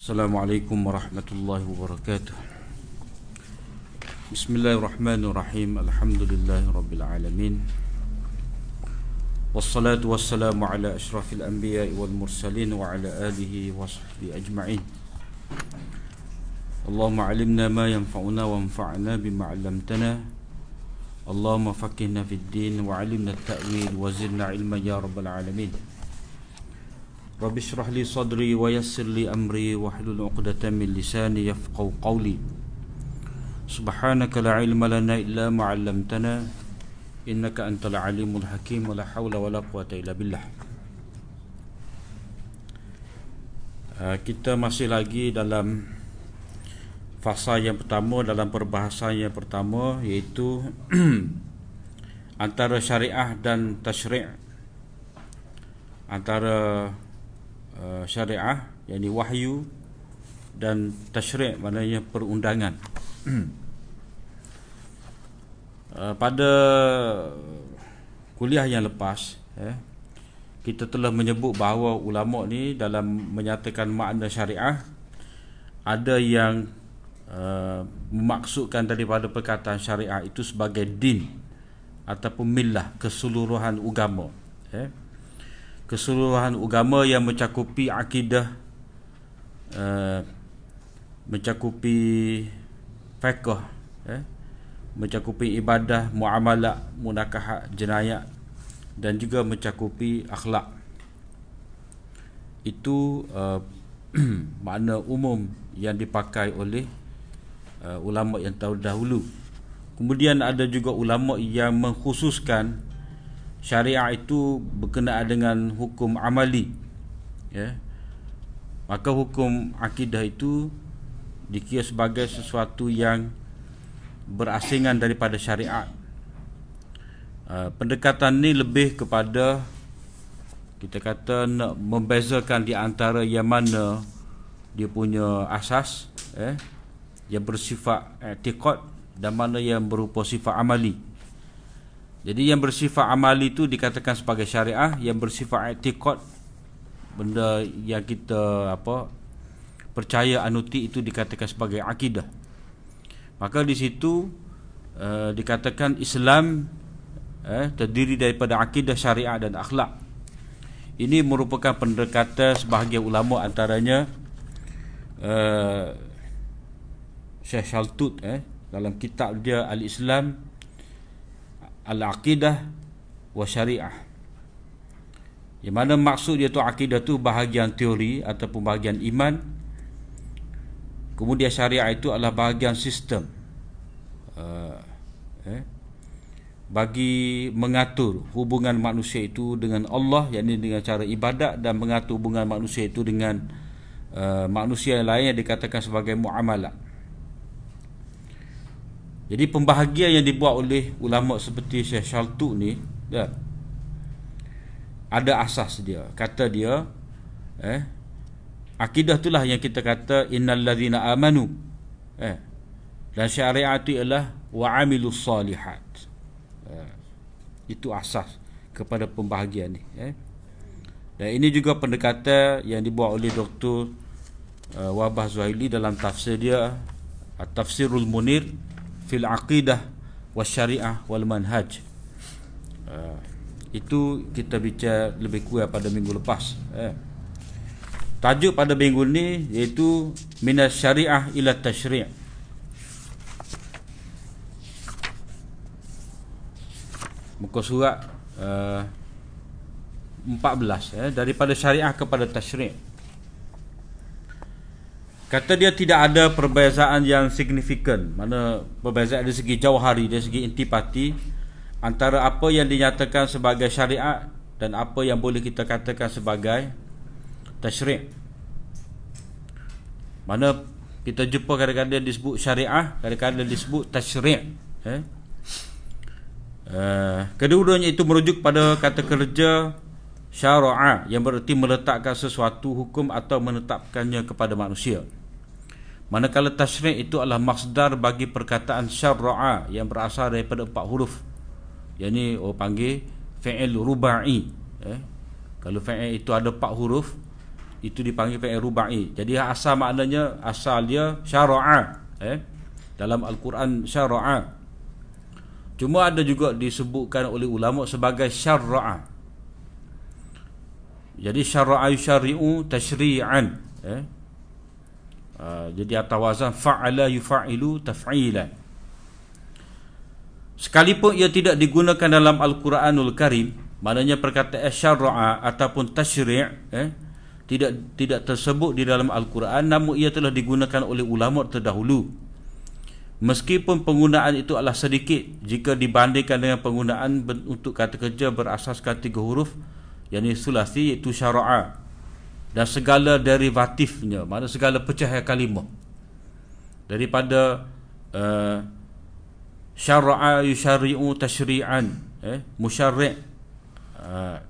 السلام عليكم ورحمة الله وبركاته. بسم الله الرحمن الرحيم. الحمد لله رب العالمين. والصلاة والسلام على أشرف الأنبياء والمرسلين وعلى آله وصحبه أجمعين. اللهم علمنا ما ينفعنا وانفعنا بما علمتنا. اللهم فقهنا في الدين وعلمنا التأويل وزدنا علما يا رب العالمين. Rabbi syrah li sadri wa yassir li amri wa hlul uqdatan min lisani yafqau qawli. Subhanaka la ilma lana illa ma'allamtana Innaka antal alimul hakim wa la hawla wa la quwata illa billah. Ah, kita masih lagi dalam fasa yang pertama dalam perbahasan yang pertama iaitu antara syariah dan tashri' antara Uh, syariah yakni wahyu dan tasyri' maknanya perundangan. Uh, pada kuliah yang lepas eh, kita telah menyebut bahawa ulama ni dalam menyatakan makna syariah ada yang uh, memaksudkan daripada perkataan syariah itu sebagai din ataupun millah keseluruhan agama eh keseluruhan agama yang mencakupi akidah uh, mencakupi fiqh eh, mencakupi ibadah muamalah munakahat jenayat dan juga mencakupi akhlak. Itu uh, makna umum yang dipakai oleh uh, ulama yang terdahulu. Kemudian ada juga ulama yang mengkhususkan syariah itu berkenaan dengan hukum amali ya. Maka hukum akidah itu dikira sebagai sesuatu yang berasingan daripada syariat. Uh, pendekatan ni lebih kepada kita kata nak membezakan di antara yang mana dia punya asas eh yang bersifat i'tiqad dan mana yang berupa sifat amali jadi yang bersifat amali itu dikatakan sebagai syariah, yang bersifat i'tiqad benda yang kita apa percaya anuti itu dikatakan sebagai akidah. Maka di situ uh, dikatakan Islam eh, terdiri daripada akidah syariah dan akhlak. Ini merupakan pendekatan sebahagian ulama antaranya uh, Syekh Shaltut eh, dalam kitab dia Al-Islam al-aqidah wa syariah. Yang mana maksud dia tu akidah tu bahagian teori ataupun bahagian iman. Kemudian syariah itu adalah bahagian sistem. Uh, eh, bagi mengatur hubungan manusia itu dengan Allah yakni dengan cara ibadat dan mengatur hubungan manusia itu dengan uh, manusia yang lain yang dikatakan sebagai muamalah. Jadi pembahagian yang dibuat oleh ulama seperti Syekh Shaltu ni ya, ada asas dia. Kata dia eh akidah itulah yang kita kata innal ladzina amanu eh dan syariat ialah wa amilus salihat. Eh, itu asas kepada pembahagian ni eh. Dan ini juga pendekatan yang dibuat oleh Dr. Uh, Wabah Zuhaili dalam tafsir dia Tafsirul Munir fil aqidah wa syariah wal manhaj. Uh, itu kita bicara lebih kurang pada minggu lepas eh. tajuk pada minggu ni iaitu minas syariah ila tashri' muka surat uh, 14 eh, daripada syariah kepada tashri' Kata dia tidak ada perbezaan yang signifikan Mana perbezaan dari segi jauhari Dari segi intipati Antara apa yang dinyatakan sebagai syariat Dan apa yang boleh kita katakan sebagai Tashri' Mana kita jumpa kadang-kadang disebut syariah Kadang-kadang disebut tashri' eh? Uh, kedua-duanya itu merujuk pada kata kerja syara'a yang bererti meletakkan sesuatu hukum atau menetapkannya kepada manusia. Manakala tashri' itu adalah masdar bagi perkataan syarra'a yang berasal daripada empat huruf. Yang ni orang panggil fi'il ruba'i. Eh? Kalau fi'il itu ada empat huruf, itu dipanggil fi'il rubai jadi asal maknanya asal dia syara'a eh dalam al-Quran syara'a cuma ada juga disebutkan oleh ulama sebagai syara'a jadi syara'a yusyari'u tashri'an eh uh, jadi atau wazan fa'ala yufa'ilu taf'ilan. Sekalipun ia tidak digunakan dalam al-Quranul Karim maknanya perkataan syara'a ataupun tashri' eh tidak tidak tersebut di dalam al-Quran namun ia telah digunakan oleh ulama terdahulu. Meskipun penggunaan itu adalah sedikit jika dibandingkan dengan penggunaan untuk kata kerja berasaskan tiga huruf yakni sulasi iaitu syara'a dan segala derivatifnya mana segala pecahan kalimah daripada uh, syara'a yusyari'u tashri'an eh musyarri' Ha.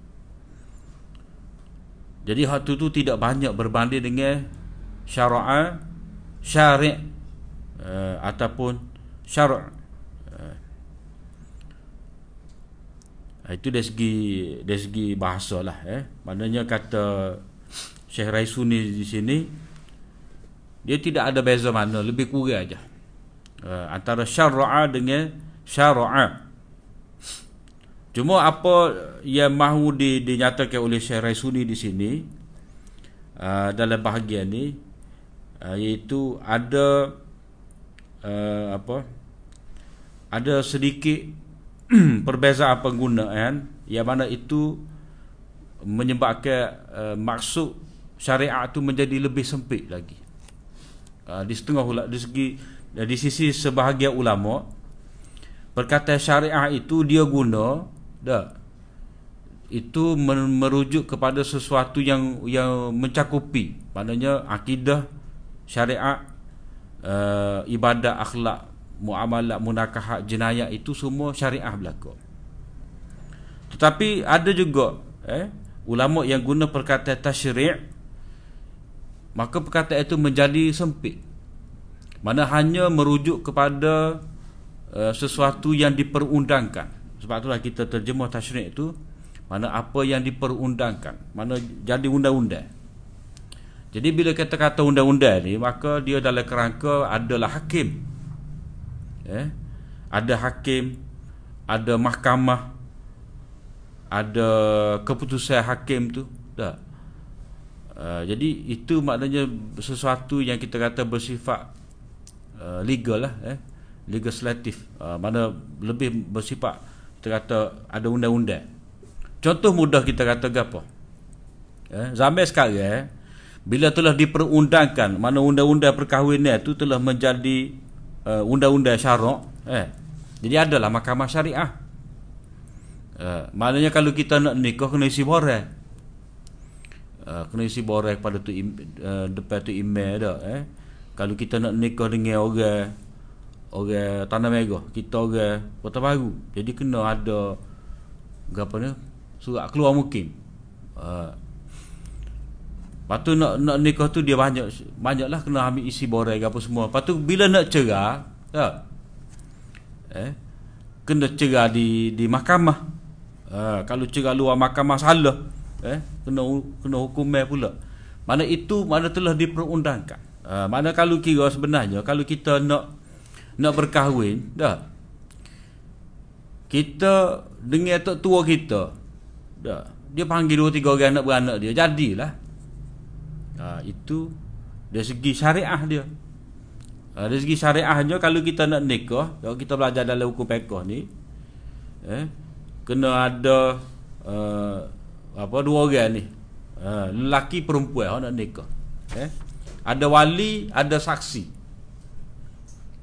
jadi hal tu, tidak banyak berbanding dengan syara'a syari' uh, ataupun syara' uh. itu dari segi dari segi bahasa lah eh. maknanya kata Syekh Raisuni di sini dia tidak ada beza mana lebih kurang aja. Uh, antara syara'a dengan syara'a Cuma apa yang mahu di, dinyatakan oleh Syekh Raisuni di sini uh, dalam bahagian ni uh, iaitu ada uh, apa ada sedikit perbezaan penggunaan yang mana itu menyebabkan uh, maksud syariat itu menjadi lebih sempit lagi. Uh, di setengah ulama di segi di sisi sebahagian ulama perkataan syariah itu dia guna dah itu merujuk kepada sesuatu yang yang mencakupi maknanya akidah syariat uh, ibadat akhlak muamalat munakahat jenayah itu semua syariah berlaku tetapi ada juga eh ulama yang guna perkataan tasyri' maka perkataan itu menjadi sempit mana hanya merujuk kepada uh, sesuatu yang diperundangkan sebab itulah kita terjemah tasyrik itu mana apa yang diperundangkan, mana jadi undang-undang. Jadi bila kita kata undang-undang ni maka dia dalam kerangka adalah hakim. Eh? Ada hakim, ada mahkamah, ada keputusan hakim tu. Dah. Uh, jadi itu maknanya sesuatu yang kita kata bersifat uh, legal lah eh legislatif uh, mana lebih bersifat kita kata ada undang-undang. Contoh mudah kita kata gapo? Eh, zaman sekarang eh, bila telah diperundangkan mana undang-undang perkahwinan itu telah menjadi uh, undang-undang syarak eh. Jadi adalah mahkamah syariah. Uh, maknanya kalau kita nak nikah kena isi borang. Uh, kena isi borang pada tu uh, depan tu email dah eh. Kalau kita nak nikah dengan orang orang tanah merah kita orang kota baru. Jadi kena ada apa ni surat keluar mungkin uh, lepas tu nak, nak nikah tu dia banyak banyaklah kena ambil isi borang apa semua. Lepas tu bila nak cerah ya, eh, kena cerah di di mahkamah. Uh, kalau cerah luar mahkamah salah eh, kena kena hukum pula. Mana itu mana telah diperundangkan. Uh, mana kalau kira sebenarnya kalau kita nak nak berkahwin dah. Kita dengan tok tua kita dah. Dia panggil dua tiga orang anak beranak dia jadilah. Ha, itu dari segi syariah dia. Ha, dari segi syariahnya kalau kita nak nikah kalau kita belajar dalam hukum pekoh ni eh kena ada uh, apa dua orang ni uh, lelaki perempuan nak nikah eh ada wali ada saksi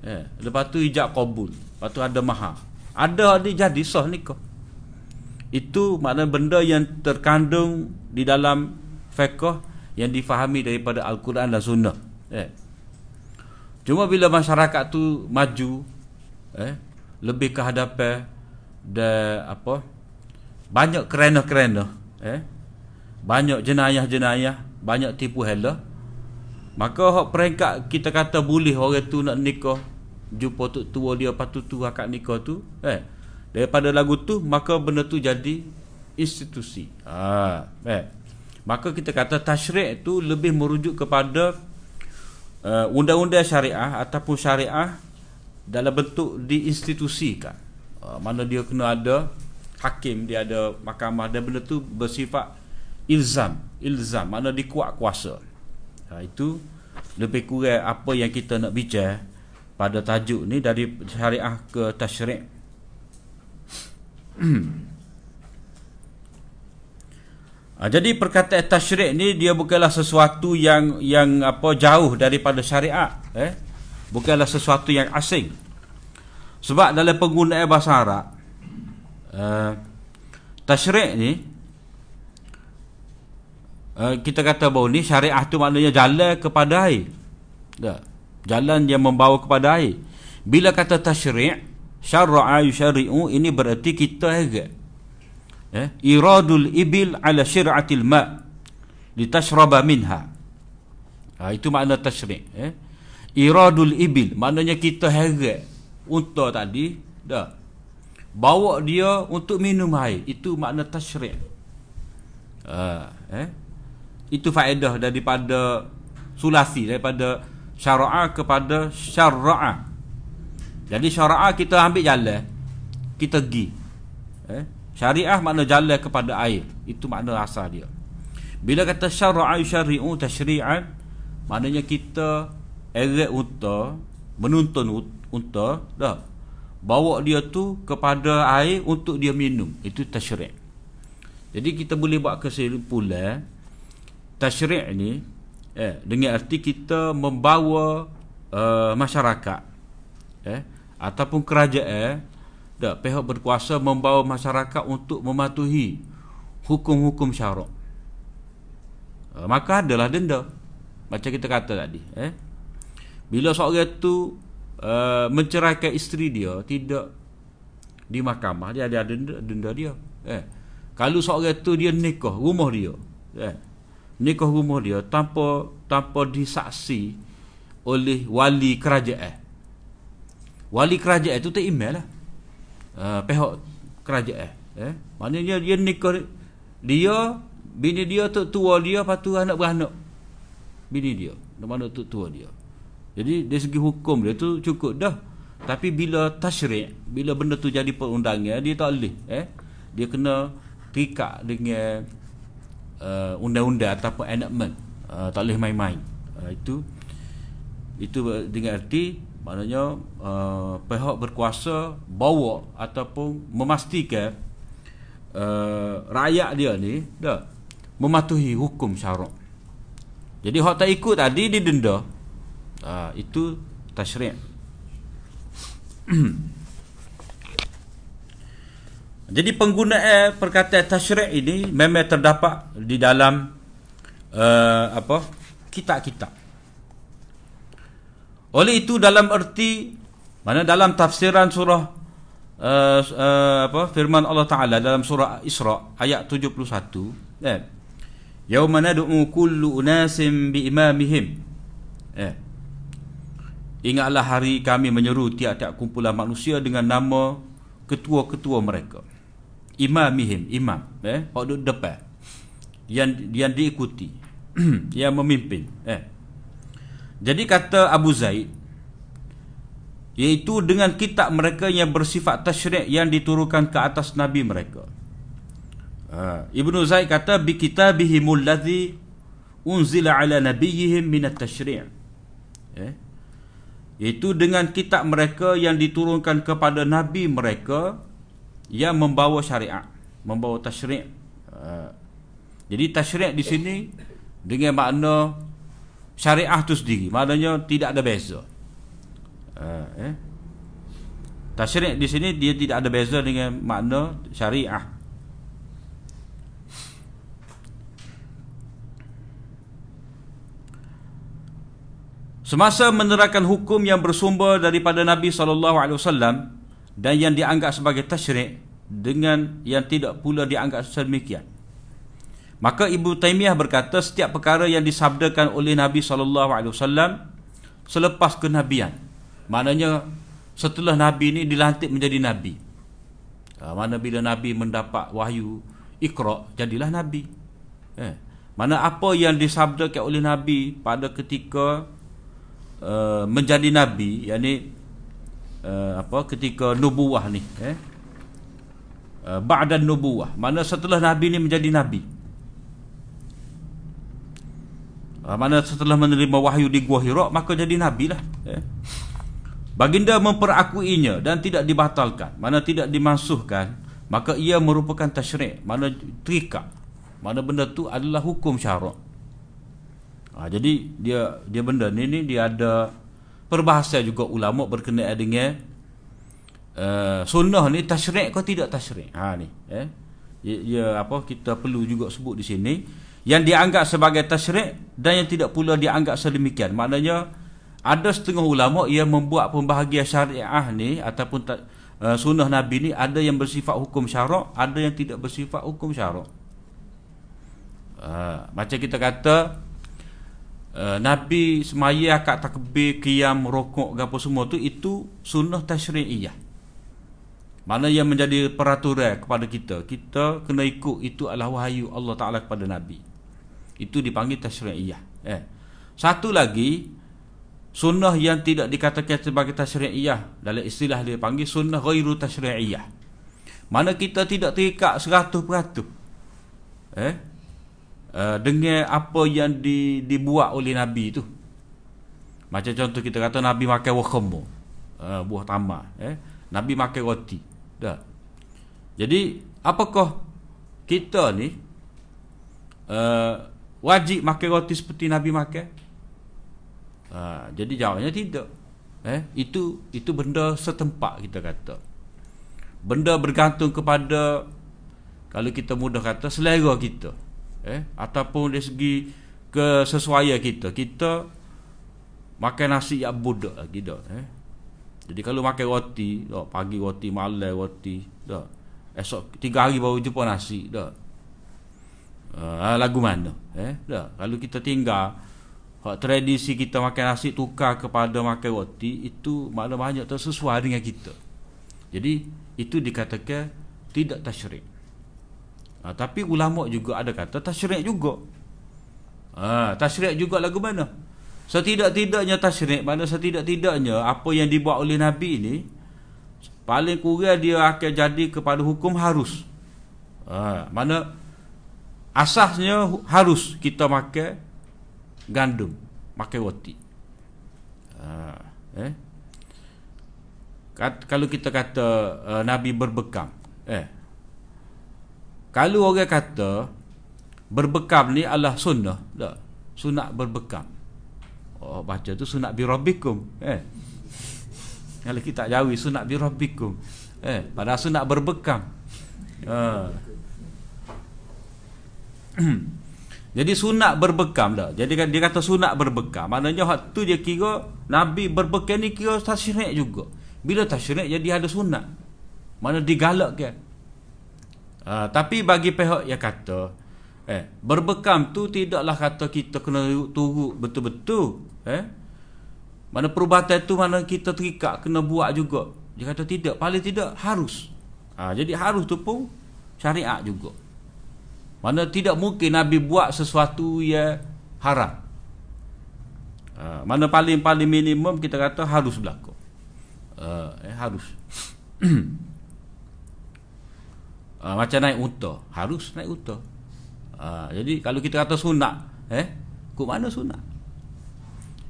Eh, lepas tu ijab kabul. Lepas tu ada mahar. Ada ni jadi sah nikah. Itu makna benda yang terkandung di dalam fiqh yang difahami daripada Al-Quran dan Sunnah. Eh. Cuma bila masyarakat tu maju eh lebih ke hadapan dan apa banyak kerana-kerana eh? Banyak jenayah-jenayah, banyak tipu hela. Maka hak peringkat kita kata boleh orang tu nak nikah jumpa tok tua dia patut tu akad nikah tu eh? Daripada lagu tu maka benda tu jadi institusi. Ha eh? Maka kita kata tasyrik itu lebih merujuk kepada uh, undang-undang syariah ataupun syariah dalam bentuk diinstitusikan. Uh, mana dia kena ada hakim dia ada mahkamah dan benda tu bersifat ilzam. Ilzam mana dikuat kuasa. Ha, itu lebih kurang apa yang kita nak bincang pada tajuk ni dari syariah ke tasyrik ha, jadi perkataan tasyrik ni dia bukanlah sesuatu yang yang apa jauh daripada syariat eh? Bukanlah sesuatu yang asing. Sebab dalam penggunaan bahasa Arab uh, tasyrik ni uh, kita kata bahawa ni syariah tu maknanya jalan kepada air tak? jalan yang membawa kepada air bila kata tasyrik syarra'a yusyari'u ini berarti kita agak eh? iradul ibil ala syir'atil ma' litashraba minha ha, itu makna tasyrik eh? iradul ibil maknanya kita herat unta tadi dah bawa dia untuk minum air. Itu makna tasyrik uh, eh? Itu faedah daripada sulasi daripada syara'a kepada syara'a jadi syara'a kita ambil jalan kita pergi eh? Syariah makna jalan kepada air. Itu makna asal dia. Bila kata syara'a syari'u tasyri'an maknanya kita eret unta menuntun unta dah bawa dia tu kepada air untuk dia minum. Itu tasyrik jadi kita boleh buat kesimpulan tasyrik ni eh dengan arti kita membawa uh, masyarakat eh ataupun kerajaan dah pihak berkuasa membawa masyarakat untuk mematuhi hukum-hukum syarak. Uh, maka adalah denda. Macam kita kata tadi eh. Bila seorang tu Uh, menceraikan isteri dia tidak di mahkamah dia ada denda, denda dia. Eh kalau seorang tu dia nikah rumah dia eh nikah rumah dia tanpa tanpa disaksi oleh wali kerajaan. Wali kerajaan itu tak email lah. Uh, pihak kerajaan eh. Maknanya dia nikah dia bini dia tu tua dia patu anak beranak. Bini dia mana tu tua dia jadi dari segi hukum dia tu cukup dah. Tapi bila tasyrik, bila benda tu jadi perundangan, dia tak boleh. Eh? Dia kena terikat dengan uh, undang-undang ataupun enactment. Uh, tak boleh main-main. Uh, itu itu dengan arti maknanya uh, pihak berkuasa bawa ataupun memastikan uh, rakyat dia ni dah mematuhi hukum syarak. Jadi hak tak ikut tadi didenda uh, itu tasyri' jadi penggunaan perkataan tasyri' ini memang terdapat di dalam uh, apa kitab-kitab. Oleh itu dalam erti mana dalam tafsiran surah uh, uh, apa firman Allah Taala dalam surah Isra ayat 71 eh yauma nad'u kullu unasim bi imamihim. Eh Ingatlah hari kami menyeru tiap-tiap kumpulan manusia dengan nama ketua-ketua mereka. Imamihim, imam, eh, hok duduk depan. Yang yang diikuti, yang memimpin, eh. Jadi kata Abu Zaid iaitu dengan kitab mereka yang bersifat tasyrik yang diturunkan ke atas nabi mereka. Uh, Ibnu Zaid kata bi kitabihimul ladzi unzila ala nabiyihim min at-tasyri'. Eh? Itu dengan kitab mereka yang diturunkan kepada nabi mereka yang membawa syariat, membawa tasyri'. Uh, jadi tasyri' di sini dengan makna syariah itu sendiri, maknanya tidak ada beza. Uh, eh? Tasyri' di sini dia tidak ada beza dengan makna syariah. Semasa menerangkan hukum yang bersumber daripada Nabi SAW dan yang dianggap sebagai tasyrik dengan yang tidak pula dianggap sedemikian. Maka Ibu Taimiyah berkata setiap perkara yang disabdakan oleh Nabi SAW selepas kenabian. Maknanya setelah Nabi ini dilantik menjadi Nabi. Ha, mana bila Nabi mendapat wahyu ikra' jadilah Nabi. Eh. Mana apa yang disabdakan oleh Nabi pada ketika uh, menjadi Nabi, yakni uh, apa ketika nubuah ni, eh? Uh, ba'dan nubuah. Mana setelah Nabi ni menjadi Nabi. Uh, mana setelah menerima wahyu di Gua Hira, maka jadi Nabi lah. Eh? Baginda memperakuinya dan tidak dibatalkan. Mana tidak dimansuhkan, maka ia merupakan tasyrik. Mana terikat mana benda tu adalah hukum syarak. Ha, jadi dia dia benda ni ni dia ada perbahasan juga ulama berkenaan dengan uh, sunnah ni tasyrik ke tidak tasyrik. Ha ni eh. Ya, ya apa kita perlu juga sebut di sini yang dianggap sebagai tasyrik dan yang tidak pula dianggap sedemikian. Maknanya ada setengah ulama yang membuat pembahagian syariah ni ataupun uh, sunnah Nabi ni ada yang bersifat hukum syarak, ada yang tidak bersifat hukum syarak. Ha, macam kita kata uh, Nabi semaya akad takbir Qiyam, rokok apa semua tu Itu sunnah tashri'iyah Mana yang menjadi peraturan kepada kita? Kita kena ikut Itu adalah wahyu Allah Ta'ala kepada Nabi. Itu dipanggil tashri'iyah eh. Satu lagi Sunnah yang tidak dikatakan sebagai tashri'iyah Dalam istilah dia panggil Sunnah ghairu tashri'iyah Mana kita tidak terikat seratus peratus. Eh uh, dengan apa yang di, dibuat oleh Nabi tu. Macam contoh kita kata Nabi makan wakhamu, uh, buah tamar. Eh? Nabi makan roti. Dah. Jadi, apakah kita ni uh, wajib makan roti seperti Nabi makan? Uh, jadi jawabnya tidak. Eh, itu itu benda setempat kita kata. Benda bergantung kepada kalau kita mudah kata selera kita eh ataupun dari segi kesesuaian kita. Kita makan nasi yang budak lagi dah eh. Jadi kalau makan roti dah pagi roti malam roti dah. Esok tiga hari baru jumpa nasi dah. Uh, lagu mana? Eh dah. Kalau kita tinggal hak tradisi kita makan nasi tukar kepada makan roti itu makna banyak tersesuai dengan kita. Jadi itu dikatakan tidak tasyrik ha, Tapi ulama juga ada kata Tasyrik juga. Ha, Tasyrik juga lagu mana? Setidak-tidaknya tasyrik Mana? Setidak-tidaknya Apa yang dibuat oleh Nabi ini Paling kurang dia akan jadi Kepada hukum harus. Ha, Mana Asasnya harus kita makan Gandum Makan roti. Ha, eh? Kalau kita kata uh, Nabi berbekam Eh kalau orang kata berbekam ni adalah sunnah, tak? Sunat berbekam. Oh baca tu sunat bi rabbikum, eh. Kalau kita jawi sunat bi rabbikum. Eh, pada sunat berbekam. Ha. Jadi sunat berbekam dah. Jadi kan dia kata sunat berbekam. Maknanya hak tu dia kira Nabi berbekam ni kira tasyrik juga. Bila tasyrik jadi ada sunat. Mana digalakkan. Ha, tapi bagi pihak yang kata eh berbekam tu tidaklah kata kita kena turut betul-betul eh. Mana perubatan tu mana kita terikat kena buat juga. Dia kata tidak paling tidak harus. Ha, jadi harus tu pun syariat juga. Mana tidak mungkin nabi buat sesuatu yang haram. Ha, mana paling-paling minimum kita kata harus berlaku. Uh, eh harus uh, macam naik unta. Harus naik unta. Uh, jadi kalau kita kata sunat eh ke mana sunat?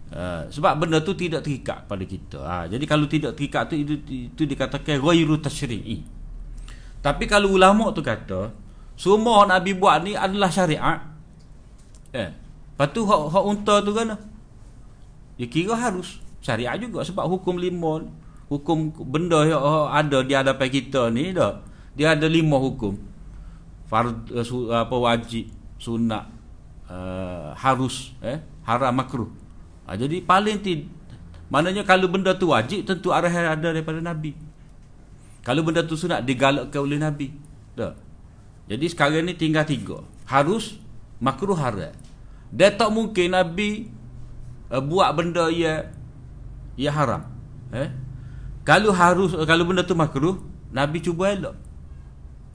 Uh, sebab benda tu tidak terikat pada kita. Uh, jadi kalau tidak terikat tu itu, itu dikatakan ghairu tasyri'i. Tapi kalau ulama tu kata semua nabi buat ni adalah syariat. Eh lepas tu hak, hak unta tu kan? Dia kira harus. Syariat juga sebab hukum lima hukum benda yang ada di hadapan kita ni dah dia ada lima hukum. Fard uh, su, apa wajib sunat uh, harus eh haram makruh. Ha, jadi paling ti maknanya kalau benda tu wajib tentu arahan ada daripada nabi. Kalau benda tu sunat digalakkan oleh nabi. Dah. Jadi sekarang ni tinggal tiga. Harus makruh haram. Dia tak mungkin nabi uh, buat benda ya ya haram. Eh? Kalau harus kalau benda tu makruh nabi cuba elok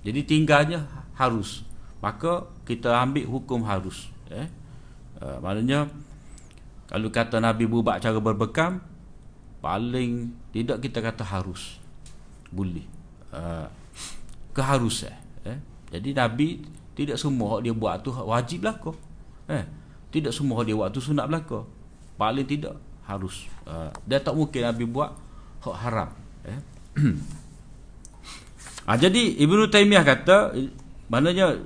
jadi tinggalnya harus. Maka kita ambil hukum harus. eh? Uh, maknanya kalau kata nabi berubah cara berbekam paling tidak kita kata harus. Boleh. Uh, keharusan eh? Jadi nabi tidak semua dia buat tu wajib kau eh? Tidak semua dia buat tu sunat belaka. Paling tidak harus. Uh, dia tak mungkin nabi buat hak haram eh ha, jadi Ibnu Taimiyah kata maknanya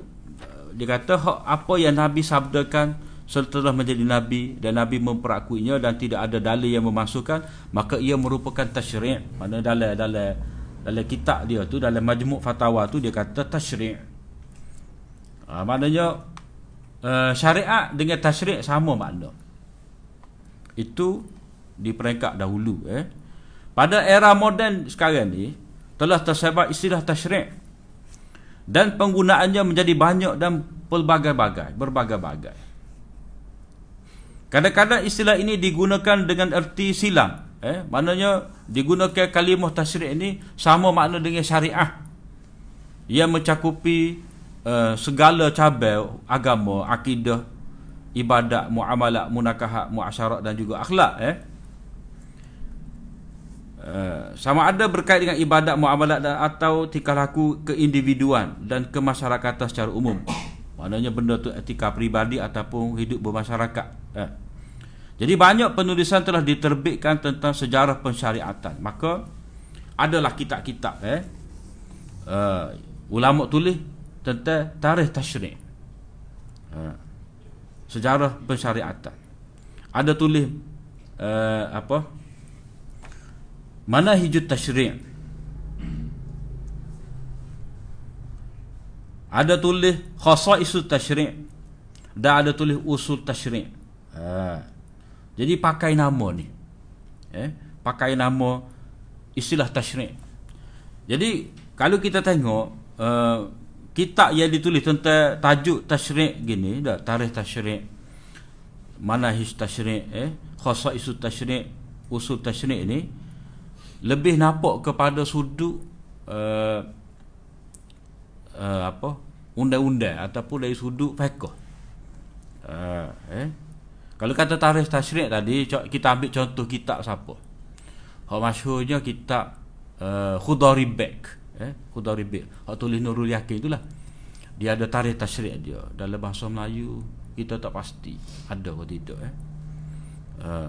dia kata apa yang nabi sabdakan setelah menjadi nabi dan nabi memperakuinya dan tidak ada dalil yang memasukkan maka ia merupakan tasyri' mana dalam dalam dalam kitab dia tu dalam majmuk fatwa tu dia kata tasyri' ha, maknanya uh, syariat dengan tasyri' sama makna. Itu di peringkat dahulu eh. Pada era moden sekarang ni telah tersebar istilah tasyri' dan penggunaannya menjadi banyak dan pelbagai-bagai berbagai-bagai Kadang-kadang istilah ini digunakan dengan erti silam. Eh, maknanya digunakan kalimah tasyrik ini sama makna dengan syariah. Ia mencakupi uh, segala cabang agama, akidah, ibadat, muamalat, munakahat, muasyarat dan juga akhlak. Eh. Uh, sama ada berkait dengan ibadat, muamalat dan, atau tingkah laku keindividuan dan kemasyarakatan secara umum. Maknanya benda tu etika pribadi ataupun hidup bermasyarakat. Eh. Jadi banyak penulisan telah diterbitkan tentang sejarah pensyariatan. Maka adalah kitab-kitab eh uh, ulama tulis tentang tarikh tasyri'. Uh, sejarah pensyariatan. Ada tulis uh, apa? Mana hijut tasyri'. Ada tulis khasaisul tasyri' dan ada tulis usul tasyri'. Uh. Jadi pakai nama ni. Eh, pakai nama istilah tasyrik. Jadi kalau kita tengok uh, kitab yang ditulis tentang tajuk tasyrik gini, dah tarikh tasyrik. Manahij tasyrik eh, isu tasyrik, usul tasyrik ni lebih nampak kepada sudut uh, uh, apa? undang-undang ataupun dari sudut fiqh. Uh, eh kalau kata tarikh tasyrik tadi kita ambil contoh kitab siapa? Hak masyhurnya kitab uh, Khudari Bek, eh Khudari Bek. Hak tulis Nurul Yakin itulah. Dia ada tarikh tasyrik dia dalam bahasa Melayu kita tak pasti ada atau tidak eh. Uh,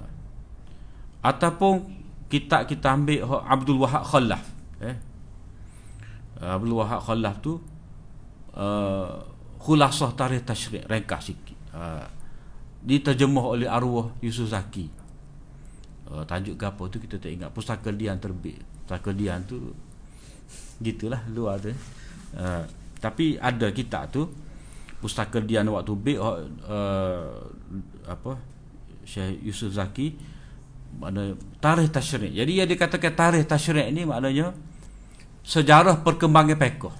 ataupun kitab kita ambil Abdul Wahab Khalaf eh. Uh, Abdul Wahab Khalaf tu uh, khulasah tarikh tasyrik ringkas sikit. Uh, diterjemah oleh arwah Yusuf Zaki. Uh, tajuk ke apa tu kita tak ingat. Pustaka Dian terbit. Pustaka Dian tu gitulah luar tu. Uh, tapi ada kitab tu Pustaka Dian waktu bit uh, apa Syekh Yusuf Zaki mana tarikh tasyrik. Jadi dia dikatakan tarikh tasyrik ni maknanya sejarah perkembangan fiqh.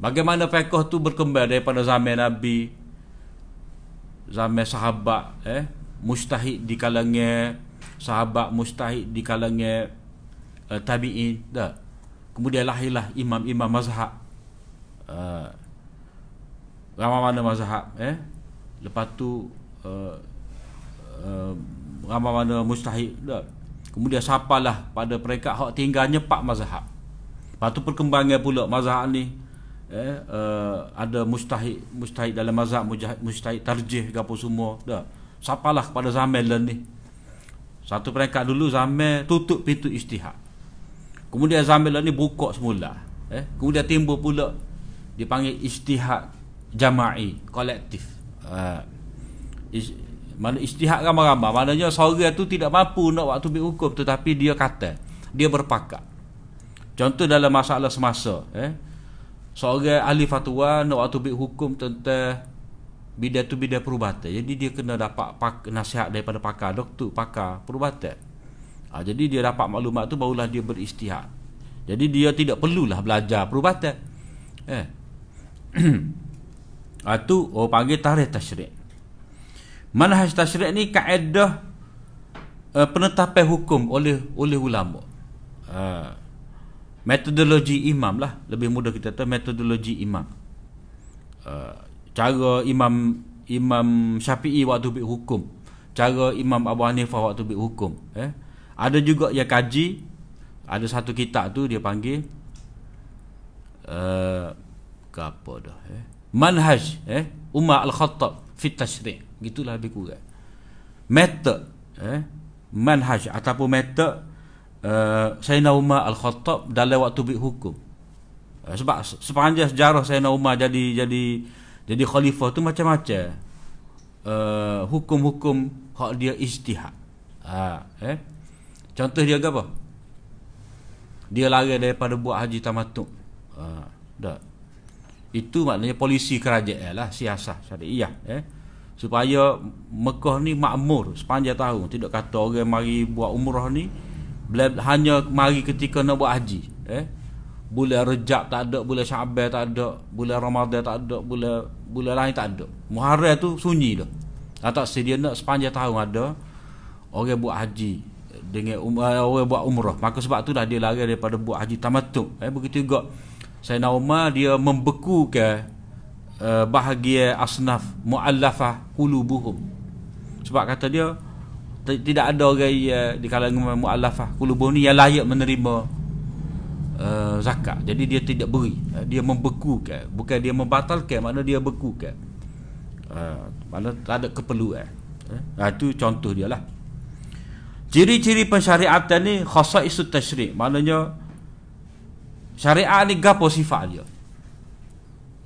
Bagaimana fiqh tu berkembang daripada zaman Nabi zaman sahabat eh mustahid di kalangan sahabat mustahid di kalangan uh, tabi'in dah kemudian lahirlah imam-imam mazhab uh, ramai mana mazhab eh lepas tu uh, uh, mana mustahid dah. Kemudian siapalah pada peringkat hak tinggalnya pak mazhab. Lepas tu perkembangan pula mazhab ni eh uh, ada mustahid mustahid dalam mazhab mustahid tarjih ke apa semua. Dah. Siapalah pada zaman lain ni. Satu peringkat dulu zaman tutup pintu istihad. Kemudian zaman lain ni buka semula eh. Kemudian timbul pula dipanggil istihad jama'i kolektif. Uh, mana istihad ramai-ramai. Maknanya seorang tu tidak mampu nak waktu ambil hukum tetapi dia kata dia berpakat. Contoh dalam masalah semasa eh. Seorang ahli fatwa nak waktu bid hukum tentang bidang tu bidang perubatan. Jadi dia kena dapat pak, nasihat daripada pakar doktor pakar perubatan. Ha, jadi dia dapat maklumat tu barulah dia beristihad. Jadi dia tidak perlulah belajar perubatan eh. Ha, tu orang panggil tarikh tasyrik manhaj tasyrik ni kaedah uh, penetapan hukum oleh oleh ulama. Ha, metodologi imam lah. Lebih mudah kita tahu metodologi imam. Uh, cara imam Imam Syafi'i waktu buat hukum. Cara Imam Abu Hanifah waktu buat hukum eh. Ada juga yang kaji. Ada satu kitab tu dia panggil uh, ke apa dah eh. Manhaj eh. Umar Al-Khattab fi tashri' gitulah lebih kurang. Method eh manhaj ataupun method uh, Sayyidina Umar Al-Khattab dalam waktu buat hukum. Uh, sebab sepanjang sejarah Sayyidina Umar jadi jadi jadi khalifah tu macam-macam. Uh, hukum-hukum hak dia ijtihad. Ha, eh. Contoh dia apa? Dia lari daripada buat haji tamatuk ha, dah itu maknanya polisi kerajaan lah siasah syariah eh. Supaya Mekah ni makmur sepanjang tahun. Tidak kata orang mari buat umrah ni hanya mari ketika nak buat haji eh. Bulan Rejab tak ada bulan Syaban tak ada bulan Ramadan tak ada bulan bulan lain tak ada. Muharram tu sunyi dah. Tak sedia nak sepanjang tahun ada orang buat haji dengan um, orang buat umrah. Maka sebab tu dah dia lari daripada buat haji tamattu eh. Begitu juga Sayyidina Umar dia membekukan uh, bahagia asnaf muallafah qulubuhum. Sebab kata dia tidak ada orang uh, di kalangan muallafah qulubuhum ni yang layak menerima uh, zakat. Jadi dia tidak beri. Uh, dia membekukan bukan dia membatalkan makna dia bekukan. Uh, mana tak ada keperluan. Eh? uh, itu contoh dia lah. Ciri-ciri pensyariatan ni khasaisu tasyri' maknanya Syariat ni gapo sifat dia?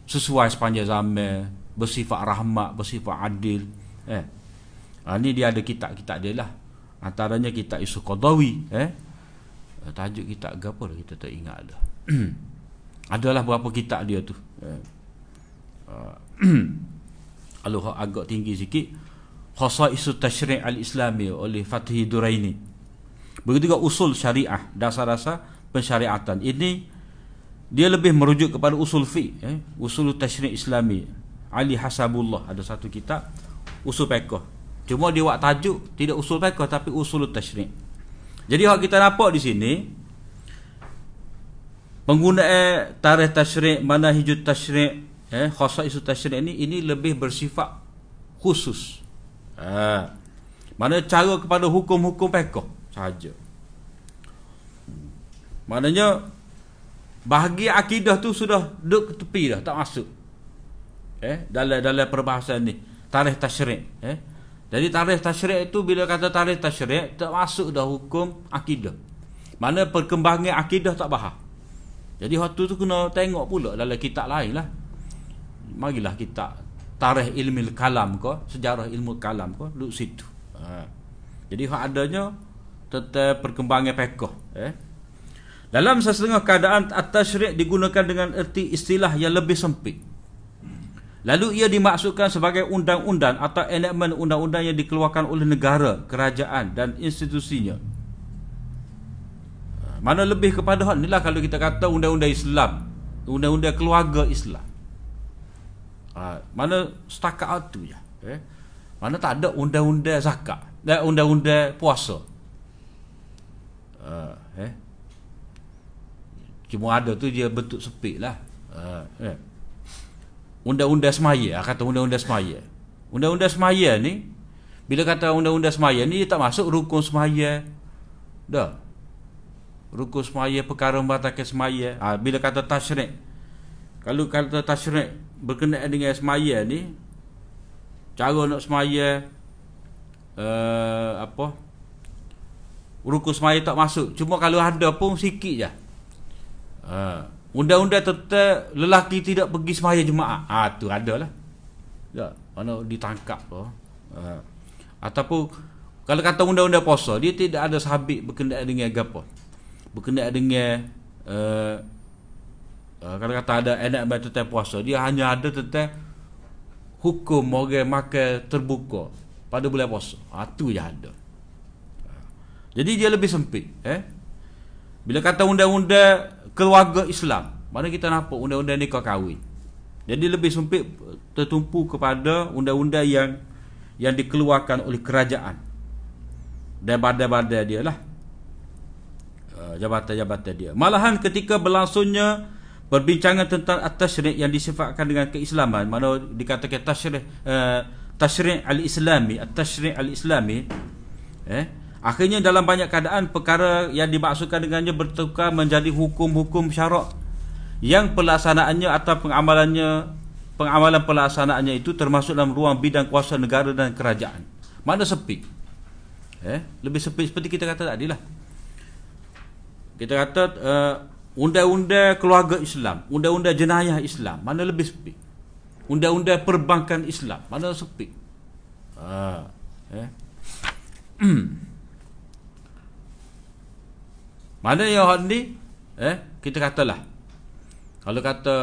Sesuai sepanjang zaman, bersifat rahmat, bersifat adil. Eh. Ha, ni dia ada kitab-kitab dia lah. Antaranya kitab Isu Qadawi. Eh. Tajuk kitab gapo dah kita tak ingat dah. Adalah berapa kitab dia tu. Eh. Kalau agak tinggi sikit. Isu Tashri' Al-Islami oleh Fatih Duraini. Begitu juga usul syariah, dasar-dasar pensyariatan. Ini dia lebih merujuk kepada usul fi eh? usul tashri' islami Ali Hasabullah ada satu kitab usul fiqh cuma dia buat tajuk tidak usul fiqh tapi usul tashri' jadi hak kita nampak di sini penggunaan tarikh tashri' mana hijut tashri' eh khasa isu tashri' ini ini lebih bersifat khusus ha. mana cara kepada hukum-hukum fiqh saja maknanya bahagia akidah tu sudah duduk ke tepi dah tak masuk. Eh dalam dalam perbahasan ni. Tarikh tasyrik eh. Jadi tarikh tasyrik itu bila kata tarikh tasyrik tak masuk dah hukum akidah. Mana perkembangan akidah tak faham. Jadi waktu tu kena tengok pula dalam kitab lain lah. Marilah kitab tarikh ilmu kalam ko sejarah ilmu kalam ko duduk situ. Ha. jadi adanya tentang perkembangan pekoh eh dalam sesetengah keadaan at-tasyri' digunakan dengan erti istilah yang lebih sempit. Lalu ia dimaksudkan sebagai undang-undang atau enakmen undang-undang yang dikeluarkan oleh negara, kerajaan dan institusinya. Mana lebih kepada hal inilah kalau kita kata undang-undang Islam, undang-undang keluarga Islam. Ha, mana setakat itu ya. Mana tak ada undang-undang zakat, eh, undang-undang puasa. Uh? Cuma ada tu dia bentuk sepik lah. Uh, eh. Undang-undang semaya Kata undang-undang semaya. Undang-undang semaya ni Bila kata undang-undang semaya ni Dia tak masuk rukun semaya. Dah. Rukun semaya Perkara membatalkan semaya. Ha, Bila kata tashrik Kalau kata tashrik Berkenaan dengan semaya ni Cara nak semaya uh, Apa? Rukun semaya tak masuk. Cuma kalau ada pun sikit je Ha. Undang-undang tetap lelaki tidak pergi semaya jemaah. Ha tu adalah. Ya, mana ditangkap tu. Ha. Ataupun kalau kata undang-undang puasa, dia tidak ada sabit berkenaan dengan apa. Berkenaan dengan uh, uh, kalau kata ada enak baca tentang puasa, dia hanya ada tentang hukum orang makan terbuka pada bulan puasa. Ha tu je ada. Ha. Jadi dia lebih sempit, eh? Bila kata undang-undang keluarga Islam. Mana kita nampak undang-undang nikah kahwin. Jadi lebih sempit tertumpu kepada undang-undang yang yang dikeluarkan oleh kerajaan. Dan badan-badan dia lah. Uh, jabatan-jabatan dia. Malahan ketika berlangsungnya perbincangan tentang at-tasyri' yang disifatkan dengan keislaman mana dikatakan tasyri' uh, tasyri' al-islami at-tasyri' al-islami eh akhirnya dalam banyak keadaan perkara yang dimaksudkan dengannya bertukar menjadi hukum-hukum syarak yang pelaksanaannya atau pengamalannya pengamalan pelaksanaannya itu termasuk dalam ruang bidang kuasa negara dan kerajaan mana sepi eh lebih sepi seperti kita kata tadi lah kita kata uh, undang-undang keluarga Islam, undang-undang jenayah Islam, mana lebih sepi? Undang-undang perbankan Islam, mana sepi? Ha, eh. mana yang hak ni? Eh, kita katalah. Kalau kata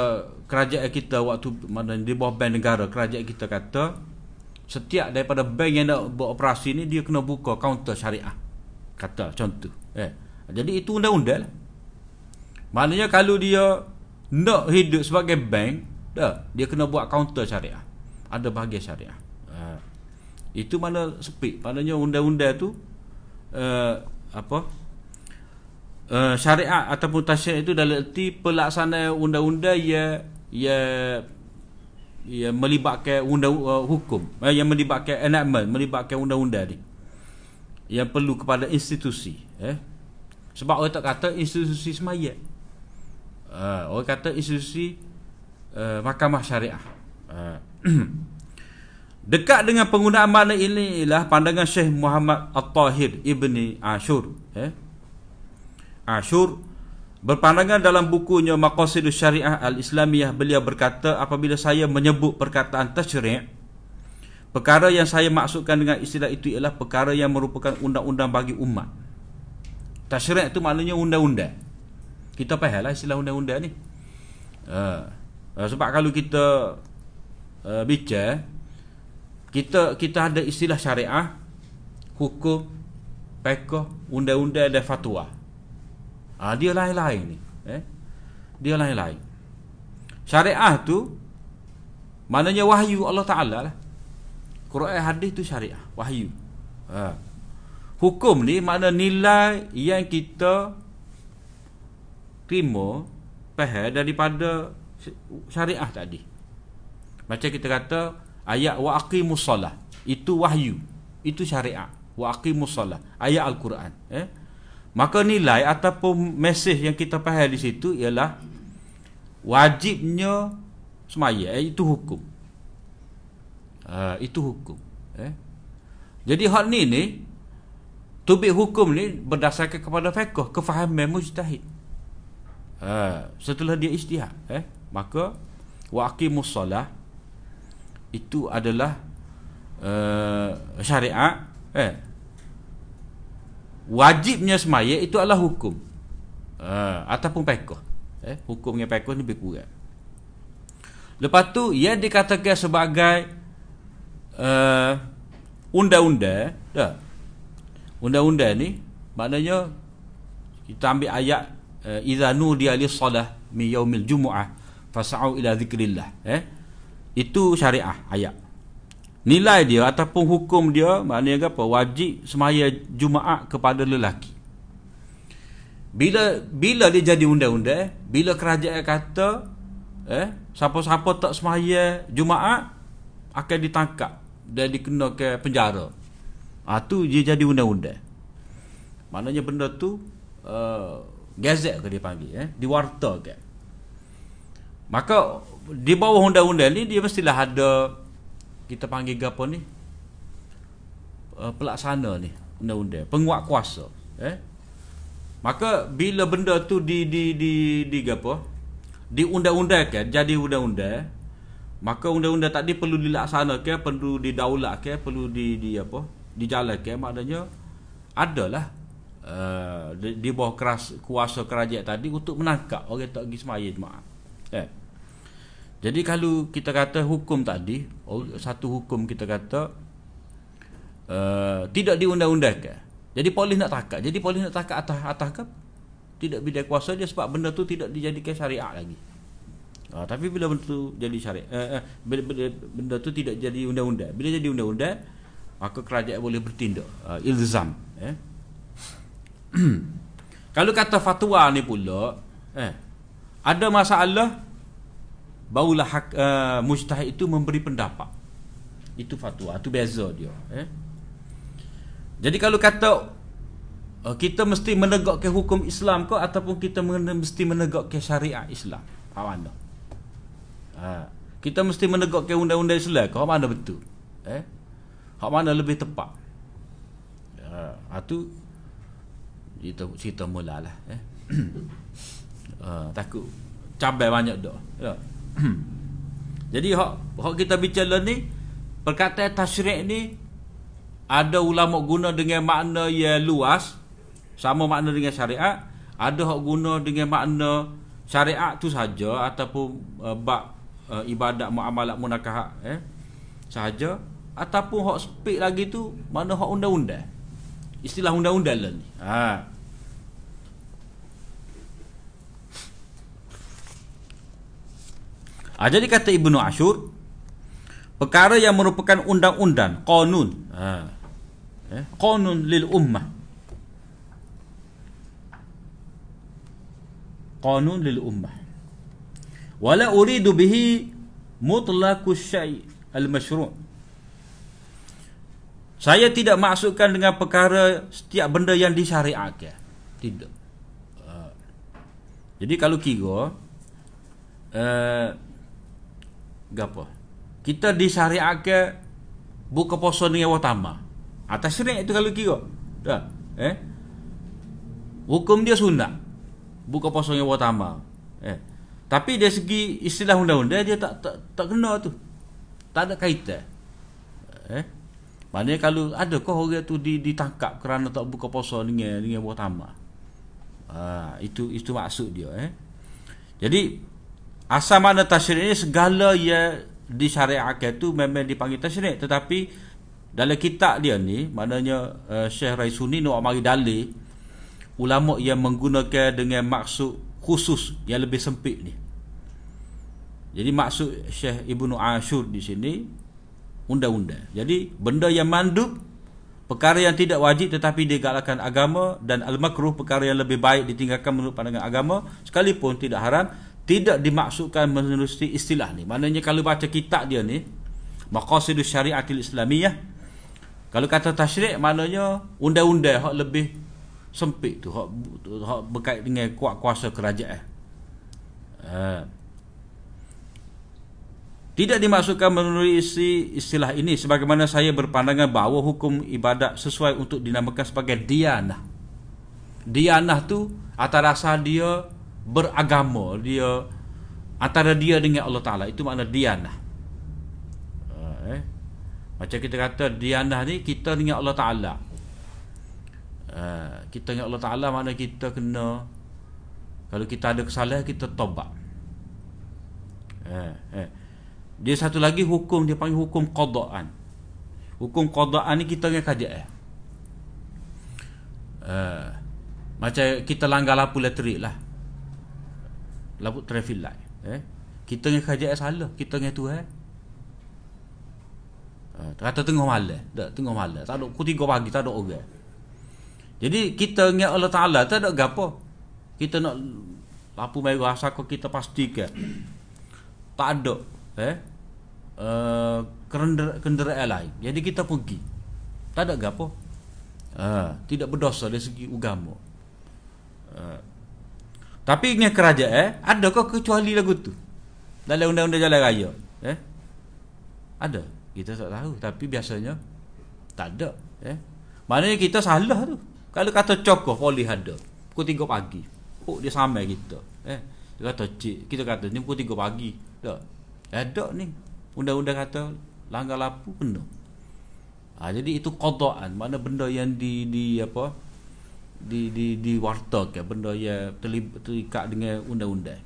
kerajaan kita waktu mana di bawah bank negara, kerajaan kita kata setiap daripada bank yang nak beroperasi ni dia kena buka kaunter syariah. Kata contoh. Eh. Jadi itu undang-undang lah. Maknanya kalau dia nak hidup sebagai bank, dah dia kena buat kaunter syariah. Ada bahagian syariah. Uh, itu mana sepi. Maknanya undang-undang tu uh, apa? Uh, syariah ataupun tasyrik itu dalam erti pelaksanaan undang-undang ya ya ya melibatkan undang uh, hukum. Uh, yang melibatkan enactment melibatkan undang-undang ni. Yang perlu kepada institusi eh. Sebab orang tak kata institusi semaya uh, orang kata institusi uh, mahkamah syariah. Uh, dekat dengan penggunaan makna ini ialah pandangan Syekh Muhammad At-Tahir Ibni Ashur eh? Ashur berpandangan dalam bukunya Maqasidus Syariah Al-Islamiyah beliau berkata apabila saya menyebut perkataan tasyri' perkara yang saya maksudkan dengan istilah itu ialah perkara yang merupakan undang-undang bagi umat. Tasyri' itu maknanya undang-undang. Kita faham lah istilah undang-undang ni. Uh, uh, sebab kalau kita uh, bicara kita kita ada istilah syariah hukum fiqh undang-undang dan fatwa uh, dia lain-lain ni eh dia lain-lain syariah tu maknanya wahyu Allah Taala lah Quran hadis tu syariah wahyu uh. hukum ni makna nilai yang kita terima faham daripada syariah tadi. Macam kita kata ayat wa aqimus itu wahyu, itu syariat. Wa aqimus ayat al-Quran, eh? Maka nilai ataupun mesej yang kita faham di situ ialah wajibnya semaya eh, itu hukum. Uh, itu hukum, eh? Jadi hal ni ni tubik hukum ni berdasarkan kepada fiqh, kefahaman mujtahid ha, setelah dia istihad eh maka waqimus solah itu adalah uh, syariat eh wajibnya semaya itu adalah hukum. Uh, ataupun fiqh eh hukum dengan fiqh ni lebih kurang. Lepas tu ia dikatakan sebagai uh, undang-undang. Dah. Undang-undang ni maknanya kita ambil ayat uh, idza nudiya lis-salah min yaumil jumu'ah fas'au ila zikrillah. Eh itu syariah ayat nilai dia ataupun hukum dia maknanya apa? Wajib semaya jumaat kepada lelaki. Bila bila dia jadi undang-undang bila kerajaan kata eh siapa-siapa tak semaya jumaat akan ditangkap dan dikena ke penjara. Ah tu dia jadi undang-undang maknanya benda tu uh, gazet ke dia panggil eh diwartakan. Maka di bawah undang-undang ni dia mestilah ada kita panggil apa ni? Uh, pelaksana ni undang-undang. Penguat kuasa eh? Maka bila benda tu di di di di apa? Di undang-undangkan jadi undang-undang maka undang-undang tadi perlu dilaksanakan perlu didaulatkan perlu di di apa? Dijalankan maknanya adalah Uh, di, di bawah keras kuasa kerajaan tadi untuk menangkap orang tak pergi semaya jemaah. Eh. Jadi kalau kita kata hukum tadi, satu hukum kita kata uh, tidak diundang-undangkan. Jadi polis nak tangkap. Jadi polis nak tangkap atas atas ke? Tidak bidang kuasa dia sebab benda tu tidak dijadikan syariat lagi. Uh, tapi bila benda tu jadi syariat, uh, uh, bila, bila benda tu tidak jadi undang-undang. Bila jadi undang-undang, maka kerajaan boleh bertindak. Uh, ilzam. Eh. Kalau kata fatwa ni pula, eh, ada masalah barulah hak, uh, mujtahid itu memberi pendapat. Itu fatwa itu beza dia eh. Jadi kalau kata uh, kita mesti menegakkan hukum Islam ke ataupun kita mesti menegakkan syariat Islam? Apa mana ha. kita mesti menegakkan undang-undang Islam ke? Mana betul? Eh? Hak mana lebih tepat? Ha. Itu kita cerita mulalah eh. Uh, takut cabai banyak dah ya jadi hak hak kita bicara ni perkataan tasyrik ni ada ulama guna dengan makna yang luas sama makna dengan syariat ada hak guna dengan makna syariat tu saja ataupun uh, bab uh, ibadat muamalat munakah eh sahaja ataupun hak speak lagi tu mana hak undang-undang. Istilah undang-undang lah ni. Ha Ha, jadi kata Ibnu Ashur perkara yang merupakan undang-undang qanun. Ha. Eh qanun lil ummah. Qanun lil ummah. Wala uridu bihi mutlaqu syai' al mashru' saya tidak maksudkan dengan perkara setiap benda yang disyariatkan. Tidak. Ha. jadi kalau kira uh, gapo? Kita disyariatkan buka puasa dengan watama atas syirik itu kalau kira. Dah eh? Hukum dia sunat buka puasa dengan watama eh? Tapi dari segi istilah undang-undang dia tak tak tak kena tu. Tak ada kaitan eh? Maknanya kalau ada kau orang tu ditangkap kerana tak buka puasa dengan dengan watama ah itu itu maksud dia eh? Jadi asal mana tasyrik ni segala yang disyariatkan tu memang dipanggil tasyrik tetapi dalam kitab dia ni maknanya uh, Syekh Raisuni nak mari dalil ulama yang menggunakan dengan maksud khusus yang lebih sempit ni. Jadi maksud Syekh Ibnu Ashur di sini undang-undang. Jadi benda yang mandub perkara yang tidak wajib tetapi digalakkan agama dan al-makruh perkara yang lebih baik ditinggalkan menurut pandangan agama sekalipun tidak haram tidak dimaksudkan menerusi istilah ni. Maknanya kalau baca kitab dia ni, Maqasidus Syariatil Islamiyah, kalau kata tasyrik maknanya undang-undang hak lebih sempit tu, hak, hak berkait dengan kuat kuasa kerajaan. Ha. Tidak dimaksudkan menerusi istilah ini sebagaimana saya berpandangan bahawa hukum ibadat sesuai untuk dinamakan sebagai dianah. Dianah tu atas dasar dia beragama dia antara dia dengan Allah Taala itu makna dianah. Uh, eh. Macam kita kata dianah ni kita dengan Allah Taala. Uh, kita dengan Allah Taala makna kita kena kalau kita ada kesalahan kita tobat. Uh, eh. Dia satu lagi hukum dia panggil hukum qadaan. Hukum qadaan ni kita dengan kajian eh. Uh, macam kita langgar lampu elektrik lah Lampu traffic light eh? Kita dengan kerajaan salah Kita dengan Tuhan. Uh, Kata tengah malam Tak tengah malam. Tak ada Pukul tiga pagi Tak ada orang. Jadi kita dengan Allah Ta'ala Tak ada apa Kita nak Lampu merah Asal kita pastikan. Tak ada Eh? Uh, kenderaan lain. Jadi kita pergi. Tak ada apa uh, Tidak berdosa dari segi agama. Uh, tapi dengan kerajaan eh, ada kau kecuali lagu tu? Dalam undang-undang jalan raya. Eh? Ada. Kita tak tahu. Tapi biasanya tak ada. Eh? Maknanya kita salah tu. Kalau kata cokoh boleh ada. Pukul 3 pagi. Pukul dia sampai kita. Eh? Dia kata cik. Kita kata ni pukul 3 pagi. Tak. Ada ni. Undang-undang kata langgar lapu penuh. Ha, jadi itu kodaan. Mana benda yang di, di apa di di di wartakan benda yang terikat dengan undang-undang.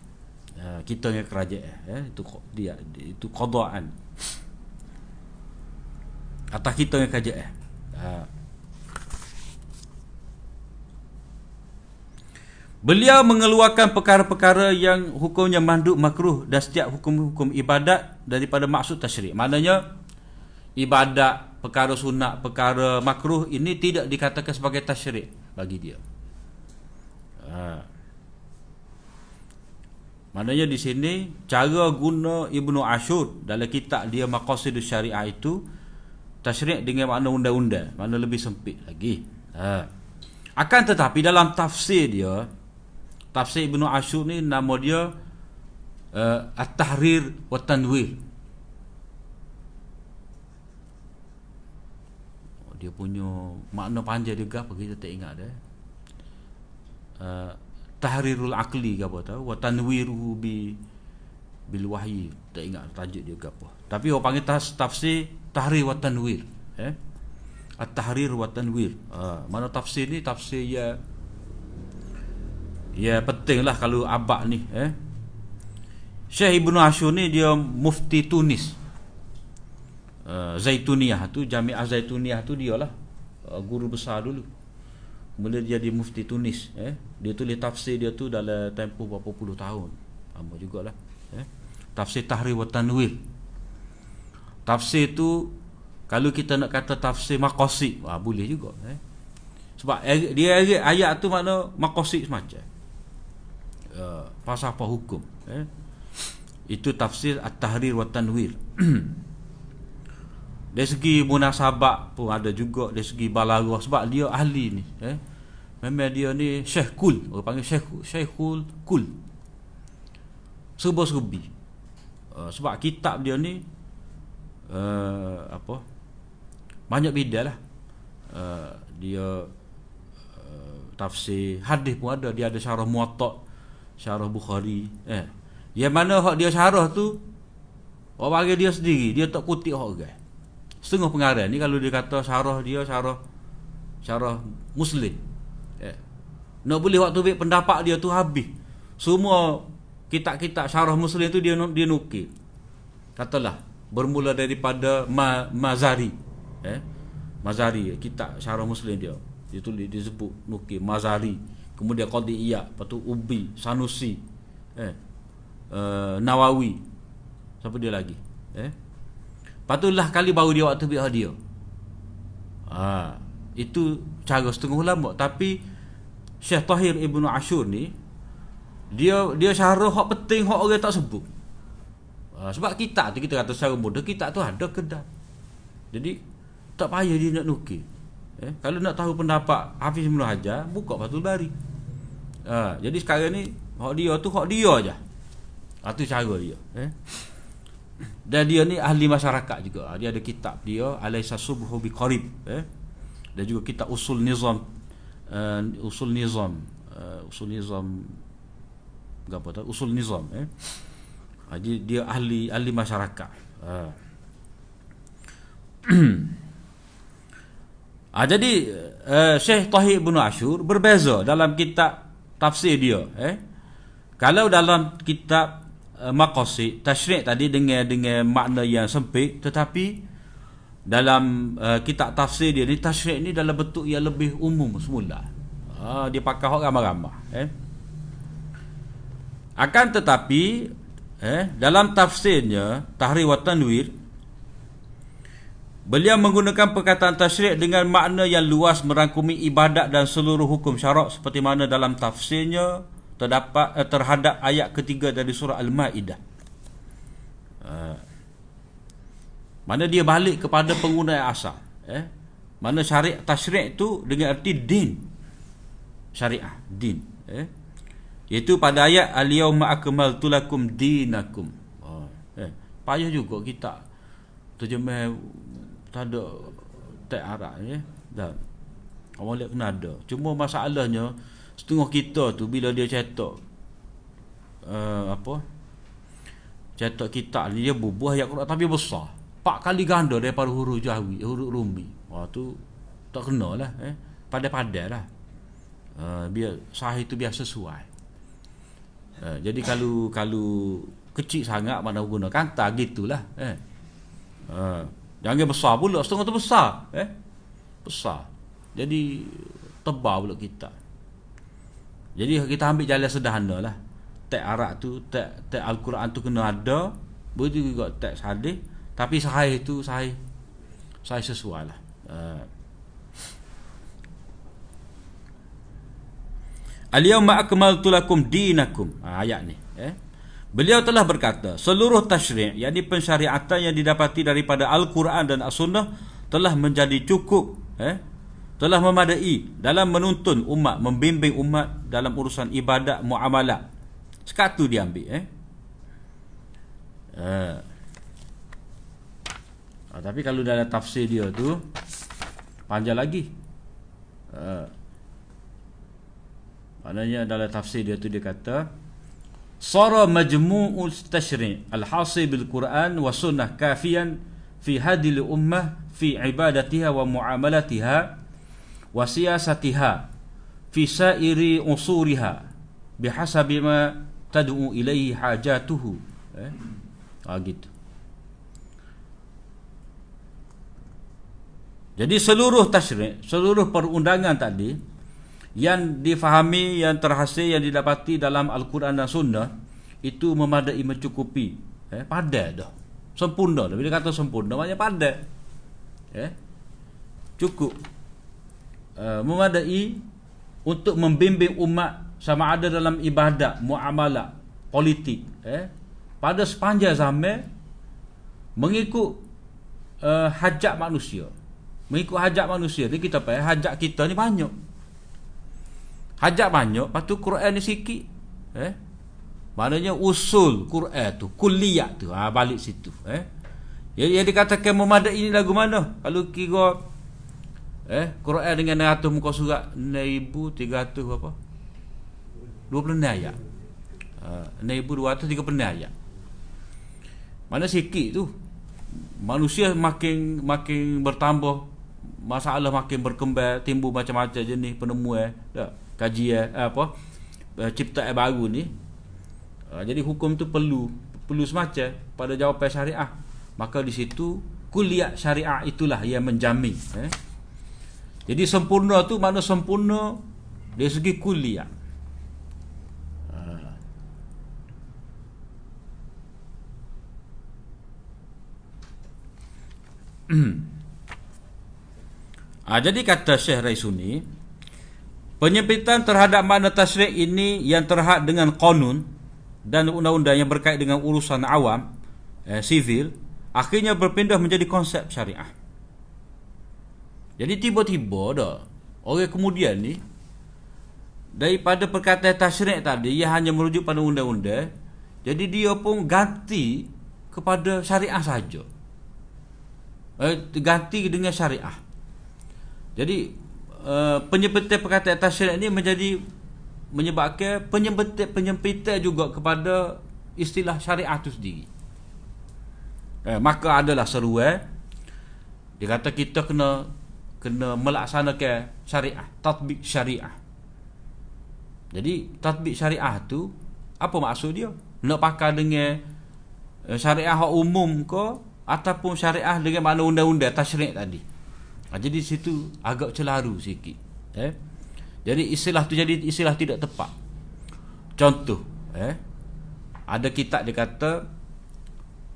Ha, kita dengan kerajaan ya itu dia itu qadaan. Atas kita dengan kerajaan. Ha. Beliau mengeluarkan perkara-perkara yang hukumnya manduk makruh dan setiap hukum-hukum ibadat daripada maksud tasyrik. Maknanya ibadat, perkara sunat, perkara makruh ini tidak dikatakan sebagai tasyrik bagi dia. Ha. Maknanya di sini cara guna Ibnu Ashur dalam kitab dia Maqasidus Syariah itu tasyrik dengan makna undang-undang, makna lebih sempit lagi. Ha. Akan tetapi dalam tafsir dia tafsir Ibnu Ashur ni nama dia uh, At-Tahrir wa Tanwir. Dia punya makna panjang juga apa kita tak ingat dah. Uh, tahrirul akli ke apa tahu wa tanwiruhu bi bil wahyi. Tak ingat tajuk dia ke apa. Tapi orang panggil tas, tafsir tahrir wa tanwir eh? At tahrir wa tanwir. Ha, mana tafsir ni? Tafsir ya ya pentinglah kalau abak ni eh? Syekh Ibnu Ashur ni dia mufti Tunis uh, Zaituniyah tu Jami'ah Zaituniyah tu dia lah uh, guru besar dulu Kemudian dia jadi mufti Tunis eh. Dia tulis tafsir dia tu dalam tempoh berapa puluh tahun Lama jugalah eh. Tafsir Tahrir wa Tanwir Tafsir tu Kalau kita nak kata tafsir Makosid wah, Boleh juga eh. Sebab dia ayat tu makna Makosid semacam uh, Pasal apa hukum eh. Itu tafsir At-Tahrir wa Tanwir dari segi munasabak pun ada juga dari segi balarah sebab dia ahli ni eh. Memang dia ni syekh kul orang panggil syekh syekhul kul. Serba-serbi. Uh, sebab kitab dia ni uh, apa banyak beda lah. Uh, dia uh, tafsir hadis pun ada. Dia ada syarah muwatta syarah bukhari eh. Yang mana hak dia syarah tu orang panggil dia sendiri. Dia tak kutip orang setengah pengarang ni kalau dia kata syarah dia syarah syarah muslim. Eh. nak boleh waktu baik pendapat dia tu habis. Semua kitab-kitab syarah muslim tu dia dia nukil. Katalah bermula daripada Ma, Mazari. Eh Mazari kitab syarah muslim dia. Dia tulis dia sebut nukil Mazari. Kemudian Qadi Iya lepas tu Ubi Sanusi. Eh uh, Nawawi. Siapa dia lagi? Eh Patutlah kali baru dia waktu biar dia. Ha, itu cara setengah ulama tapi Syekh Tahir Ibnu Ashur ni dia dia syarah hak penting hak orang tak sebut. Ha, sebab kita tu kita kata secara mudah kita tu ada kedai. Jadi tak payah dia nak nukil. Eh, kalau nak tahu pendapat Hafiz Ibnu Hajar, buka Fathul Bari. Ha, jadi sekarang ni hak dia tu hak dia aja. Ha, tu cara dia, eh. Dan dia ni ahli masyarakat juga. Dia ada kitab dia Alaysa subhu biqarib eh. Dan juga kitab usul nizam uh, usul nizam uh, usul nizam apa tu? Usul nizam eh. Jadi dia ahli ahli masyarakat. Uh. ah, jadi uh, Syekh Tahir bin Ashur berbeza dalam kitab tafsir dia eh. Kalau dalam kitab uh, maqasid. Tasyrik tadi dengan dengan makna yang sempit. Tetapi dalam uh, kitab tafsir dia ni tasyrik ni dalam bentuk yang lebih umum semula. Uh, dia pakai hok ramai-ramai eh. Akan tetapi eh dalam tafsirnya tahrir wa tanwir beliau menggunakan perkataan tasyrik dengan makna yang luas merangkumi ibadat dan seluruh hukum syarak seperti mana dalam tafsirnya terdapat eh, terhadap ayat ketiga dari surah Al-Maidah. Uh, mana dia balik kepada penggunaan asal, eh? Mana syariat tasyrik tu dengan arti din. Syariah, din, eh? Iaitu pada ayat al-yauma akmaltu lakum dinakum. Oh, eh. Payah juga kita terjemah tak ada tak Arab ya. Dan orang lihat kena ada. Cuma masalahnya setengah kita tu bila dia cetak uh, apa? Cetak kitab ni dia bubuh ayat Quran tapi besar. Empat kali ganda daripada huruf jahwi huruf rumi wah tu tak kena lah eh? Pada-pada lah. Uh, biar sahih tu biar sesuai. Uh, jadi kalau kalau kecil sangat mana guna kanta gitulah eh? Uh, jangan besar pula setengah tu besar eh? Besar. Jadi tebal pula kita jadi kita ambil jalan sederhana lah Teks Arab tu Teks, Al-Quran tu kena ada Begitu juga teks hadis Tapi sahih tu sahih Sahih sesuai lah uh. Al-yawma akmaltu lakum dinakum ha, Ayat ni eh? Beliau telah berkata, seluruh tasyri' yakni pensyariatan yang didapati daripada Al-Quran dan As-Sunnah telah menjadi cukup eh telah memadai dalam menuntun umat, membimbing umat dalam urusan ibadat muamalah. Sekatu dia ambil eh. Uh. Uh, tapi kalau dalam tafsir dia tu panjang lagi. Uh. Maknanya dalam tafsir dia tu dia kata Sara majmuul tashri' al-hasib bil Quran wa sunnah kafiyan fi hadhihi ummah fi ibadatiha wa muamalatiha wasiyasatiha fi sa'iri usuriha bihasabi ma tad'u ilaihi hajatuhu. Eh? Ah, gitu. Jadi seluruh tasyrik seluruh perundangan tadi yang difahami yang terhasil yang didapati dalam al-Quran dan sunnah itu memadai mencukupi. Eh padah dah. Sempurna bila kata sempurna maknanya padah eh? Cukup uh, memadai untuk membimbing umat sama ada dalam ibadat muamalah politik eh pada sepanjang zaman mengikut uh, hajat manusia mengikut hajat manusia ni kita apa hajat kita ni banyak Hajat banyak Lepas tu Quran ni sikit eh? Maknanya usul Quran tu Kuliah tu ha, Balik situ eh? Yang, yang dikatakan memadai ini lagu mana Kalau kira eh, Quran dengan 900 muka surat 6300 apa? 20 ayat. Uh, 1230 ayat. Mana sikit tu? Manusia makin Makin bertambah Masalah makin berkembang Timbul macam-macam jenis penemuan tak? kajian eh, apa? Eh, ciptaan baru ni. Uh, jadi hukum tu perlu perlu semacam pada jawapan syariah. Maka di situ kuliah syariah itulah yang menjamin eh. Jadi sempurna tu mana sempurna dari segi kuliah Ah, jadi kata Syekh Raisuni Penyempitan terhadap makna tasyrik ini yang terhad dengan konun dan undang-undang yang berkait dengan urusan awam, eh, sivil, akhirnya berpindah menjadi konsep syariah. Jadi tiba-tiba dah, orang kemudian ni, daripada perkataan tasyrik tadi, ia hanya merujuk pada undang-undang, jadi dia pun ganti kepada syariah saja. Eh, ganti dengan syariah. Jadi uh, penyempitan perkataan tasyrik ini menjadi menyebabkan penyempitan penyempitan juga kepada istilah syariah itu sendiri. Eh, maka adalah seruan dia kata kita kena kena melaksanakan syariah, tatbik syariah. Jadi tatbik syariah tu apa maksud dia? Nak pakai dengan eh, syariah umum ke ataupun syariah dengan makna undang-undang tasyrik tadi? ha, Jadi situ agak celaru sikit eh? Jadi istilah tu jadi istilah tidak tepat Contoh eh? Ada kitab dia kata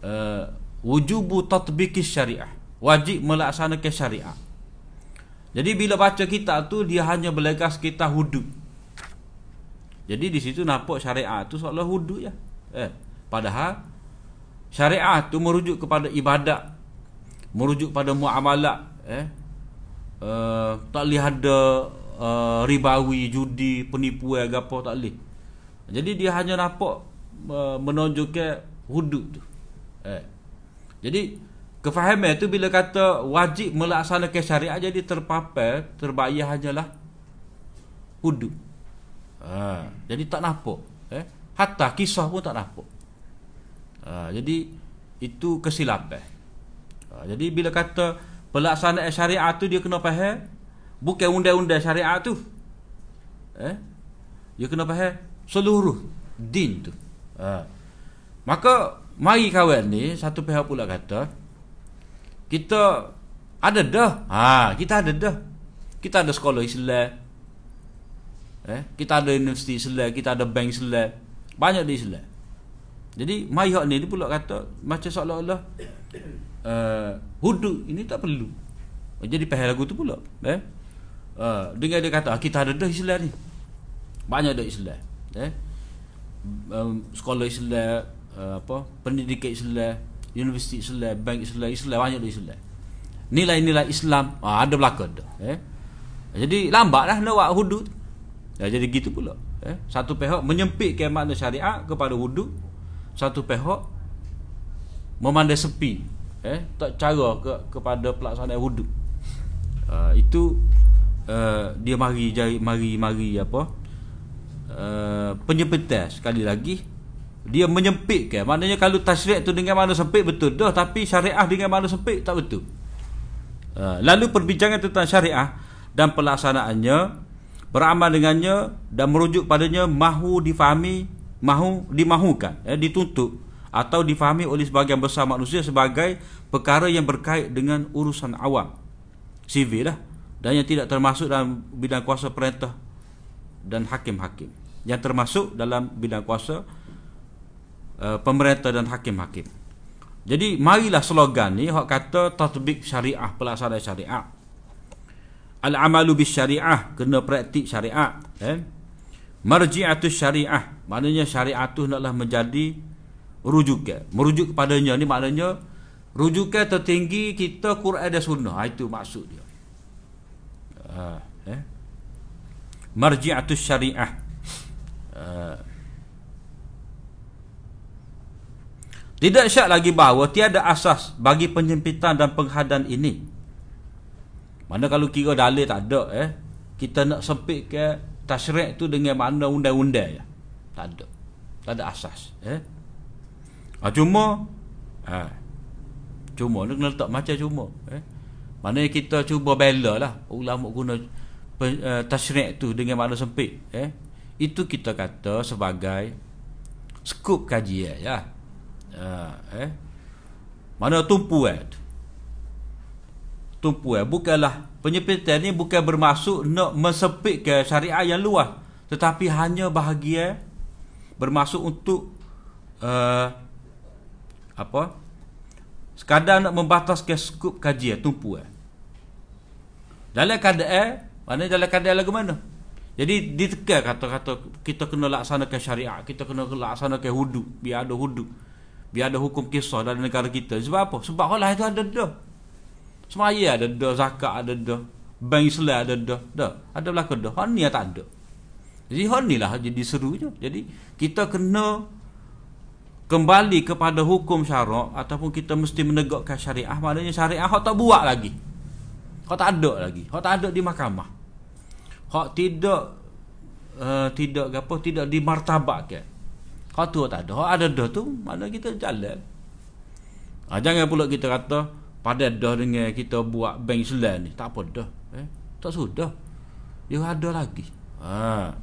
uh, Wujubu tatbiki syariah Wajib melaksanakan syariah Jadi bila baca kitab tu Dia hanya berlegas kita hudud Jadi di situ nampak syariah tu seolah hudud ya. eh? Padahal Syariah tu merujuk kepada ibadat Merujuk pada muamalat eh? uh, tak boleh ada uh, ribawi, judi, penipuan apa tak boleh. Jadi dia hanya nampak uh, menunjukkan hudud tu. Eh. Jadi kefahaman tu bila kata wajib melaksanakan syariat jadi terpapar, terbayar hanyalah hudud. Ha, jadi tak nampak. Eh. Hatta kisah pun tak nampak. Ha, jadi itu kesilapan. Ha, jadi bila kata pelaksanaan syariat tu dia kena faham bukan undang-undang syariat tu eh dia kena faham seluruh din tu ha. maka mari kawan ni satu pihak pula kata kita ada dah ha kita ada dah kita ada sekolah Islam. Eh kita ada universiti Islam kita ada bank Islam. Banyak di Islam. Jadi mayhak ni dia pula kata macam seolah-olah uh, hudud ini tak perlu. Jadi pahal lagu tu pula. Eh uh, dengan dia kata ah, kita ada dah Islam ni. Banyak dah Islam. Eh um, sekolah Islam uh, apa pendidikan Islam universiti Islam bank Islam Islam banyak di Islam. Nilai-nilai Islam ah, ada belakang dah eh. Jadi lambatlah nak buat hudud ya, jadi gitu pula eh. Satu pihak menyempitkan makna syariat kepada hudud satu pihak memandai sepi eh. Tak cara ke kepada pelaksanaan hudud uh, itu uh, dia mari jari mari mari apa uh, penyempitan sekali lagi dia menyempitkan maknanya kalau tasyrik tu dengan makna sempit betul. Dah tapi syariah dengan makna sempit tak betul. Uh, lalu perbincangan tentang syariah dan pelaksanaannya beramal dengannya dan merujuk padanya mahu difahami mahu dimahukan eh, dituntut atau difahami oleh sebagian besar manusia sebagai perkara yang berkait dengan urusan awam. Sivil lah. Dan yang tidak termasuk dalam bidang kuasa perintah dan hakim-hakim. Yang termasuk dalam bidang kuasa uh, pemerintah dan hakim-hakim jadi marilah slogan ni hak kata tatbik syariah pelaksanaan syariah al-amalu bis syariah kena praktik syariah eh? marji'atus syariah maknanya syariah tu naklah menjadi rujukan merujuk kepadanya ni maknanya rujukan tertinggi kita Quran dan sunnah ha, itu maksud dia ha, eh? marji'atus syariah ha. Tidak syak lagi bahawa tiada asas bagi penyempitan dan penghadan ini mana kalau kira dalil tak ada eh kita nak sempit ke tasyrik tu dengan makna undang-undang ya tak ada tak ada asas eh Ha, cuma ha, Cuma kena letak macam cuma eh? Maknanya kita cuba bela lah Ulama guna uh, Tashrik tu dengan makna sempit eh? Itu kita kata sebagai Skup kajian ya. Uh, eh? Mana tumpu eh? Tumpu eh? Bukanlah Penyempitan ni bukan bermaksud Nak mesepit ke syariah yang luas. Tetapi hanya bahagia Bermaksud untuk uh, apa? Sekadar nak membataskan skup kajian tumpu eh. dalam keadaan mana dalam keadaan lagu mana? Jadi ditekan kata-kata kita kena laksanakan syariat kita kena laksanakan hudu biar ada hudu biar ada hukum kisah dalam negara kita. Sebab apa? Sebab Allah itu ada dah semaya ada dah zakat ada dah bank Islam ada dah dah ada belakang dah hal ni tak ada. Jadi hal ni lah jadi seru je. Jadi kita kena kembali kepada hukum syarak ataupun kita mesti menegakkan syariah. Maknanya syariah hak tak buat lagi. Hak tak ada lagi. Hak tak ada di mahkamah. Hak tidak uh, tidak apa tidak dimartabatkan tu tak ada. Ada dah tu mana kita jalan? Ha, jangan pula kita kata pada dah dengan kita buat bank Islam ni. Tak apa dah eh? Tak sudah. Dia ada lagi. Ha.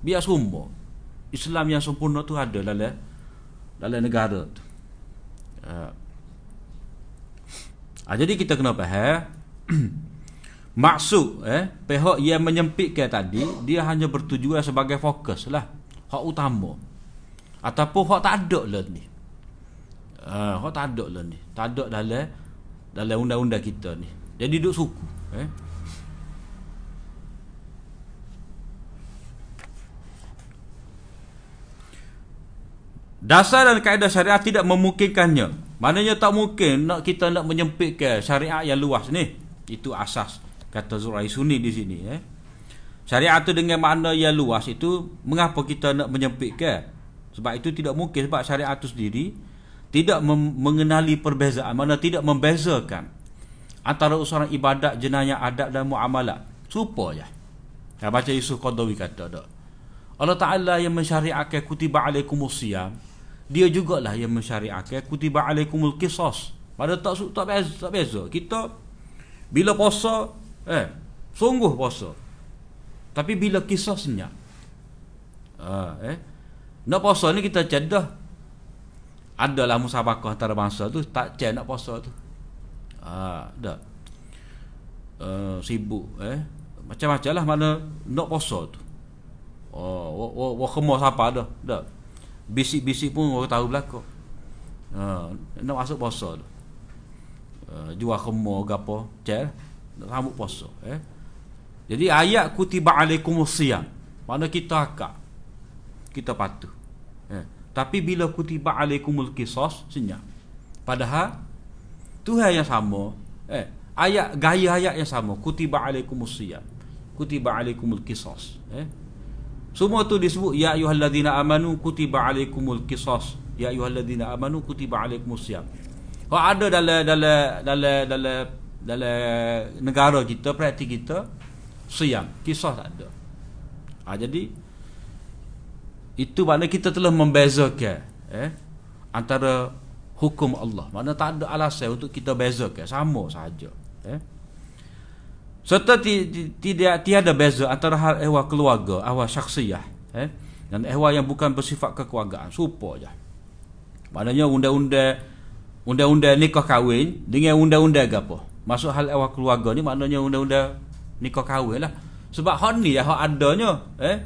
Biar semua Islam yang sempurna tu ada dalam dalam negara tu. Uh, uh, jadi kita kena faham. Maksud eh pihak yang menyempitkan tadi dia hanya bertujuan sebagai fokus lah. Hak utama ataupun hak tak ada lah ni uh, hak tak ada lah ni tak ada dalam dalam undang-undang kita ni jadi duduk suku eh Dasar dan kaedah syariat tidak memungkinkannya. Maknanya tak mungkin nak kita nak menyempitkan syariat yang luas ni. Itu asas kata Zurai Sunni di sini eh. Syariat tu dengan makna yang luas itu mengapa kita nak menyempitkan? Sebab itu tidak mungkin sebab syariat itu sendiri tidak mengenali perbezaan, mana tidak membezakan antara usaha ibadat, jenayah, adab dan muamalat. Serupa je. Ya, baca Yusuf Qadawi kata tak. Allah Ta'ala yang mensyariatkan kutiba alaikumusiyam dia jugalah yang mensyariatkan kutiba alaikumul qisas pada tak tak beza tak beza kita bila puasa eh sungguh puasa tapi bila kisahnya uh, eh nak puasa ni kita cedah adalah musabakah antara bangsa tu tak cek nak puasa tu uh, dah uh, sibuk eh macam-macam lah mana nak puasa tu oh wa wa, wa khemas apa dah dah bisik-bisik pun orang tahu belakang. Ha, nak masuk puasa tu. Uh, jual kemur ke apa, cek nak sambut puasa, eh. Jadi ayat kutiba alaikumus siyam. Mana kita akak. Kita patuh. eh. tapi bila kutiba alaikumul qisas senyap. Padahal Tuhan yang sama eh ayat gaya ayat yang sama kutiba alaikumus siyam kutiba alaikumul qisas eh semua tu disebut ya ayyuhalladzina amanu kutiba alaikumul qisas. Ya ayyuhalladzina amanu kutiba alaikumus siyam. Kalau ada dalam dalam dalam dalam dalam negara kita praktik kita siam kisah tak ada. Ha, jadi itu makna kita telah membezakan eh antara hukum Allah. Mana tak ada alasan untuk kita bezakan. Sama saja eh. Serta tidak tiada beza antara hal ehwal keluarga ehwal syakhsiyah eh dan ehwal yang bukan bersifat kekeluargaan. Serupa je. Maknanya undang-undang undang-undang nikah kahwin dengan undang-undang apa? Masuk hal ehwal keluarga ni maknanya undang-undang nikah kahwin lah. Sebab hak ni hak adanya eh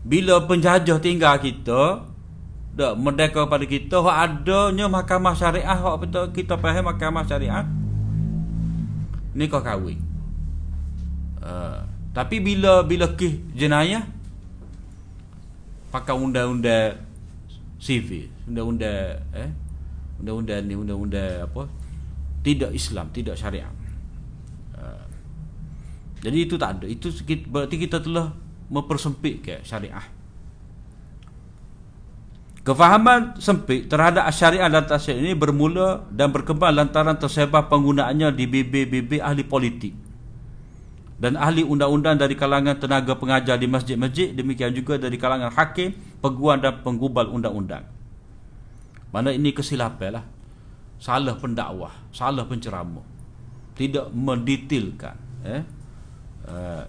bila penjajah tinggal kita dak merdeka pada kita hak adanya mahkamah syariah hak betul kita faham mahkamah syariah nikah kahwin uh, tapi bila bila kes jenayah pakai undang-undang sivil undang-undang eh undang-undang ni undang-undang apa tidak Islam tidak syariah jadi itu tak ada. Itu berarti kita telah mempersempit ke syariah. Kefahaman sempit terhadap syariah dan tasyrik ini bermula dan berkembang lantaran tersebar penggunaannya di bibir-bibir ahli politik dan ahli undang-undang dari kalangan tenaga pengajar di masjid-masjid demikian juga dari kalangan hakim, peguam dan penggubal undang-undang. Mana ini kesilapan lah. Salah pendakwah, salah penceramah. Tidak mendetailkan eh Uh,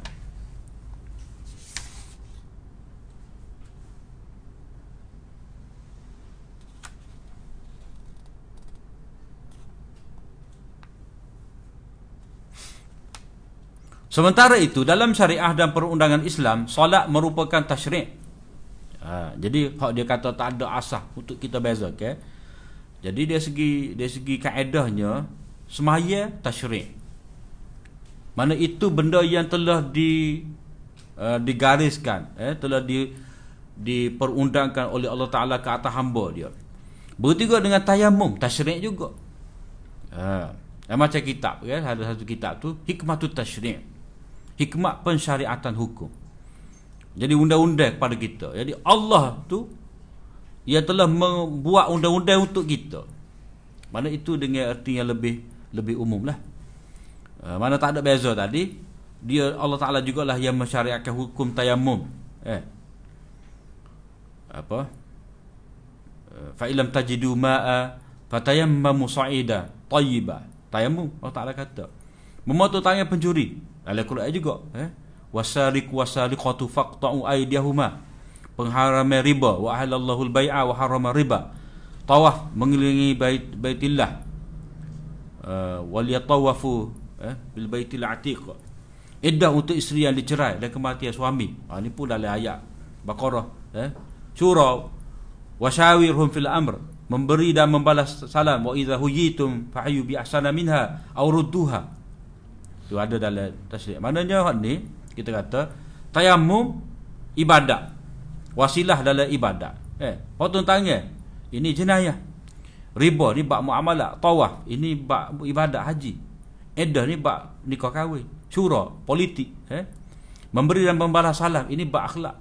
Sementara itu dalam syariah dan perundangan Islam solat merupakan tasyrik. Ha, jadi hak dia kata tak ada asah untuk kita beza okay? Jadi dari segi dari segi kaedahnya semaya tasyrik. Mana itu benda yang telah di uh, digariskan, eh, telah di diperundangkan oleh Allah Taala ke atas hamba dia. Begitu juga dengan tayamum, tasyrik juga. Ha, uh, macam kitab kan, ada satu kitab tu hikmatul tasyrik. Hikmat pensyariatan hukum. Jadi undang-undang kepada kita. Jadi Allah tu ia telah membuat undang-undang untuk kita. Mana itu dengan erti yang lebih lebih umum lah. Uh, mana tak ada beza tadi dia Allah Taala jugalah yang mensyariatkan hukum tayamum eh apa uh, fa illam tajidu ma'a fatayammamu sa'ida tayyiba tayamum Allah Taala kata memotong tangan pencuri dalam Quran juga eh? Wasariq wasariqatu faqta'u aydiyahuma. Pengharam riba. Wa halallahu al-bai'a wa harama riba. Tawaf mengelilingi bait baitillah. Uh, wal yatawafu eh, bil baitil atiq. Iddah untuk isteri yang dicerai dan kematian suami. Ha, ini pun dalam ayat Baqarah eh? Surah washawirhum fil amr. Memberi dan membalas salam. Wa idza huyitum fahyu bi ahsana minha aw rudduha tu ada dalam tasrih maknanya hak ni kita kata tayammum ibadat wasilah dalam ibadat eh potong tangan ini jenayah riba ni bab muamalah tawaf ini bab ibadat haji Edah ni bak nikah kahwin. Syura, politik. Eh? Memberi dan membalas salam. Ini bak akhlak.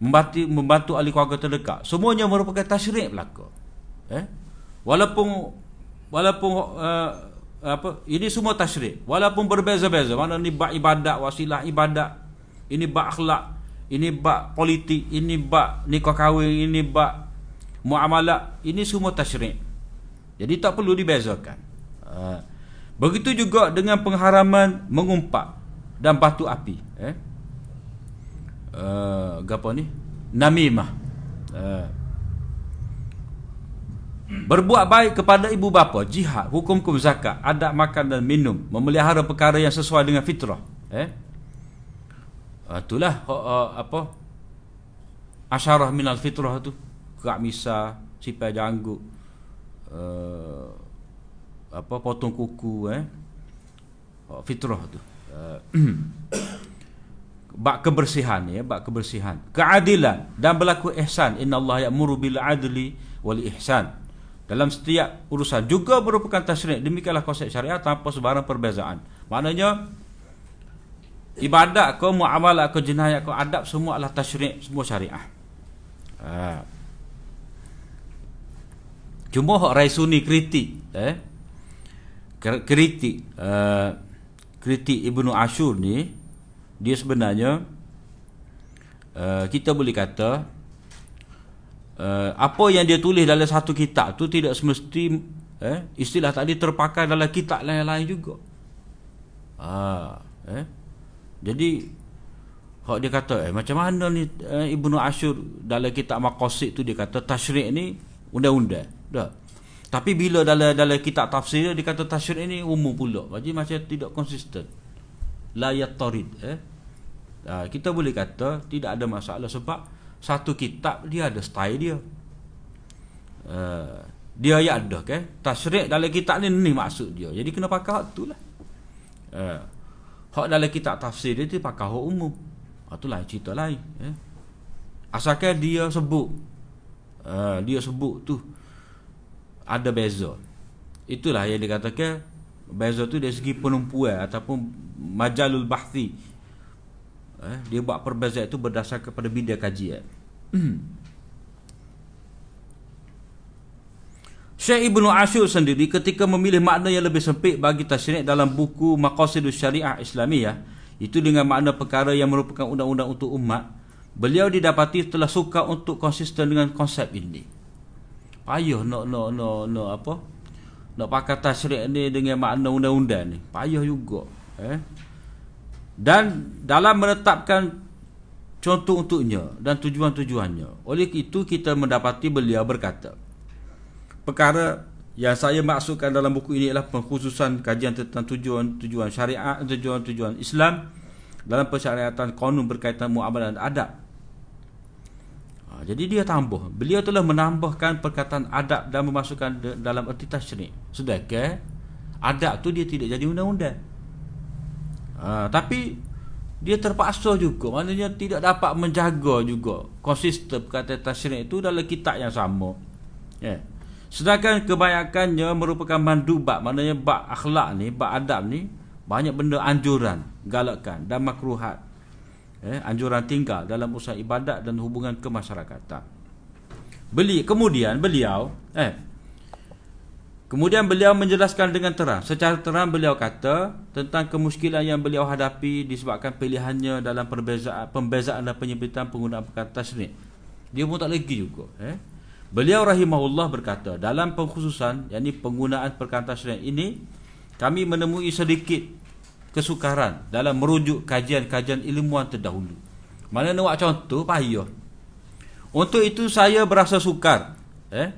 Membantu, membantu ahli keluarga terdekat. Semuanya merupakan tasyrik belaka. Eh? Walaupun walaupun uh, apa ini semua tasyrik walaupun berbeza-beza mana ni bak ibadat wasilah ibadat ini bak akhlak ini bak politik ini bak nikah kahwin ini bak muamalah ini semua tasyrik jadi tak perlu dibezakan uh, Begitu juga dengan pengharaman mengumpat dan batu api. Eh? Uh, apa ni? Namimah. Uh. Berbuat baik kepada ibu bapa, jihad, hukum-hukum zakat, adab makan dan minum, memelihara perkara yang sesuai dengan fitrah. Eh? Uh, itulah uh, apa? Asyarah minal fitrah tu. Kak misa, sipai janggut. Uh, apa potong kuku eh oh, fitrah tu uh, bab kebersihan ya bab kebersihan keadilan dan berlaku ihsan innallaha ya'muru bil adli wal ihsan dalam setiap urusan. Juga merupakan tasyrik demikianlah konsep syariat tanpa sebarang perbezaan. Maknanya ibadat ke muamalah ke jenayah ke adab semua adalah tasyrik semua syariah. Ha. cuma hak raisuni kritik eh? Kritik uh, kritik Ibnu Ashur ni dia sebenarnya uh, kita boleh kata uh, apa yang dia tulis dalam satu kitab tu tidak semesti eh, istilah tadi terpakai dalam kitab lain-lain juga. Uh, eh. jadi hak dia kata eh, macam mana ni eh, Ibnu Ashur dalam kitab Maqasid tu dia kata tasyrik ni undang-undang dah. Tapi bila dalam dalam kitab tafsir dia kata tasyrik ni umum pula. Jadi macam tidak konsisten. La yattarid eh. Uh, kita boleh kata tidak ada masalah sebab satu kitab dia ada style dia. Uh, dia ya ada ke? Okay? tasyrik dalam kitab ni ni maksud dia. Jadi kena pakai hak tu lah. Uh, hak dalam kitab tafsir dia tu pakai hak umum. Hak tu lain cerita lain eh? asalkan dia sebut uh, dia sebut tu ada beza. Itulah yang dikatakan beza tu dari segi penumpuan ataupun majalul bahthi eh, dia buat perbezaan itu berdasar kepada bidang kajian. Syekh Ibnu Ashur sendiri ketika memilih makna yang lebih sempit bagi tasyrik dalam buku Maqasidus Syariah Islamiyah itu dengan makna perkara yang merupakan undang-undang untuk umat beliau didapati telah suka untuk konsisten dengan konsep ini. Payah nak nak nak nak apa? Nak pakai tasyrik ni dengan makna undang-undang ni. Payah juga eh dan dalam menetapkan contoh untuknya dan tujuan-tujuannya. Oleh itu kita mendapati beliau berkata, perkara yang saya maksudkan dalam buku ini adalah pengkhususan kajian tentang tujuan-tujuan syariat, tujuan-tujuan Islam dalam persyariatan konun berkaitan muamalah dan adab. Ha, jadi dia tambah. Beliau telah menambahkan perkataan adab dan memasukkan dalam erti tasyrik. Sedangkan adab tu dia tidak jadi undang-undang ha, Tapi Dia terpaksa juga. Maknanya tidak dapat menjaga juga Konsisten perkataan tasyrik itu Dalam kitab yang sama. Yeah. Sedangkan kebanyakannya Merupakan mandubat Maknanya bak akhlak ni Bak adab ni Banyak benda anjuran Galakkan dan makruhat. Eh, Anjuran tinggal Dalam usaha ibadat Dan hubungan kemasyarakatan. Beli, kemudian beliau eh, Kemudian beliau menjelaskan dengan terang. Secara terang beliau kata tentang kemuskilan yang beliau hadapi disebabkan pilihannya dalam perbezaan, pembezaan dan penyempitan penggunaan perkataan tasnif. Dia pun tak lagi juga. Eh? Beliau rahimahullah berkata dalam pengkhususan yakni penggunaan perkataan tasnif ini kami menemui sedikit kesukaran dalam merujuk kajian-kajian ilmuwan terdahulu. Mana nak buat contoh payah. Untuk itu saya berasa sukar. Eh?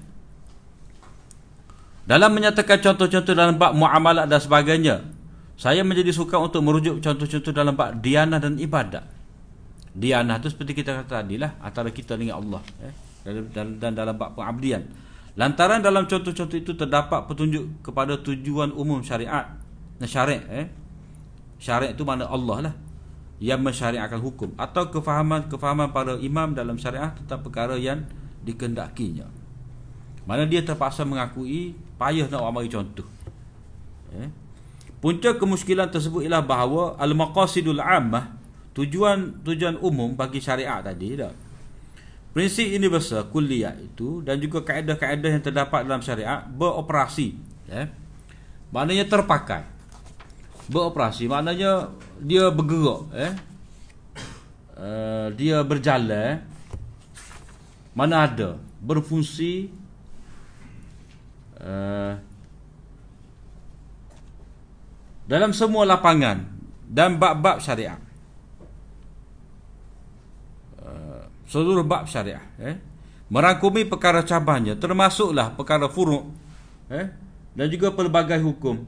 Dalam menyatakan contoh-contoh dalam bab muamalat dan sebagainya, saya menjadi suka untuk merujuk contoh-contoh dalam bab dianah dan ibadat. Dianah itu seperti kita kata tadi lah, antara kita dengan Allah. Eh? Dan, dan dalam bab pengabdian. Lantaran dalam contoh-contoh itu terdapat petunjuk kepada tujuan umum syariat. Nah, syariat. Eh? Syariat itu mana Allah lah. Yang mensyariatkan hukum. Atau kefahaman-kefahaman para imam dalam syariat tentang perkara yang dikendakinya. Mana dia terpaksa mengakui payah nak ambil contoh. Eh? Punca kemuskilan tersebut ialah bahawa al-maqasidul ammah tujuan tujuan umum bagi syariat tadi dah. Prinsip universal kuliah itu dan juga kaedah-kaedah yang terdapat dalam syariat beroperasi. Eh? Maknanya terpakai. Beroperasi maknanya dia bergerak. Eh? Uh, dia berjalan. Mana ada. Berfungsi Eh, dalam semua lapangan dan bab-bab syariah. Uh, seluruh bab syariah eh merangkumi perkara cabangnya termasuklah perkara furu' eh dan juga pelbagai hukum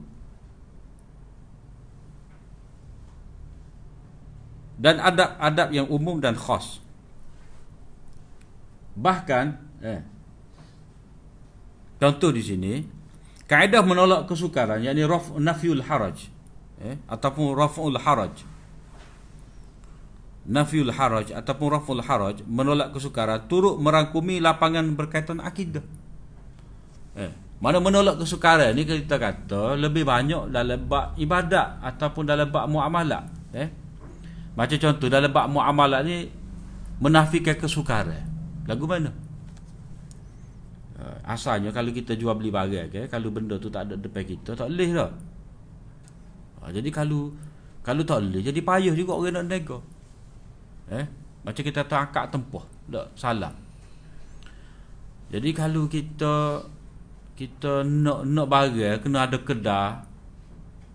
dan adab-adab yang umum dan khas bahkan eh Contoh di sini, kaedah menolak kesukaran yakni raf nafyul haraj eh ataupun raf'ul haraj. nafiul haraj ataupun raful haraj menolak kesukaran turut merangkumi lapangan berkaitan akidah. Eh mana menolak kesukaran ni kita kata lebih banyak dalam bab ibadat ataupun dalam bab muamalah eh. Macam contoh dalam bab muamalah ni menafikan kesukaran. Lagu mana uh, asalnya kalau kita jual beli barang ke kalau benda tu tak ada depan kita tak boleh uh, jadi kalau kalau tak boleh jadi payah juga orang nak nego. Eh macam kita tak akak tempoh tak salah. Jadi kalau kita kita nak nak barang kena ada kedai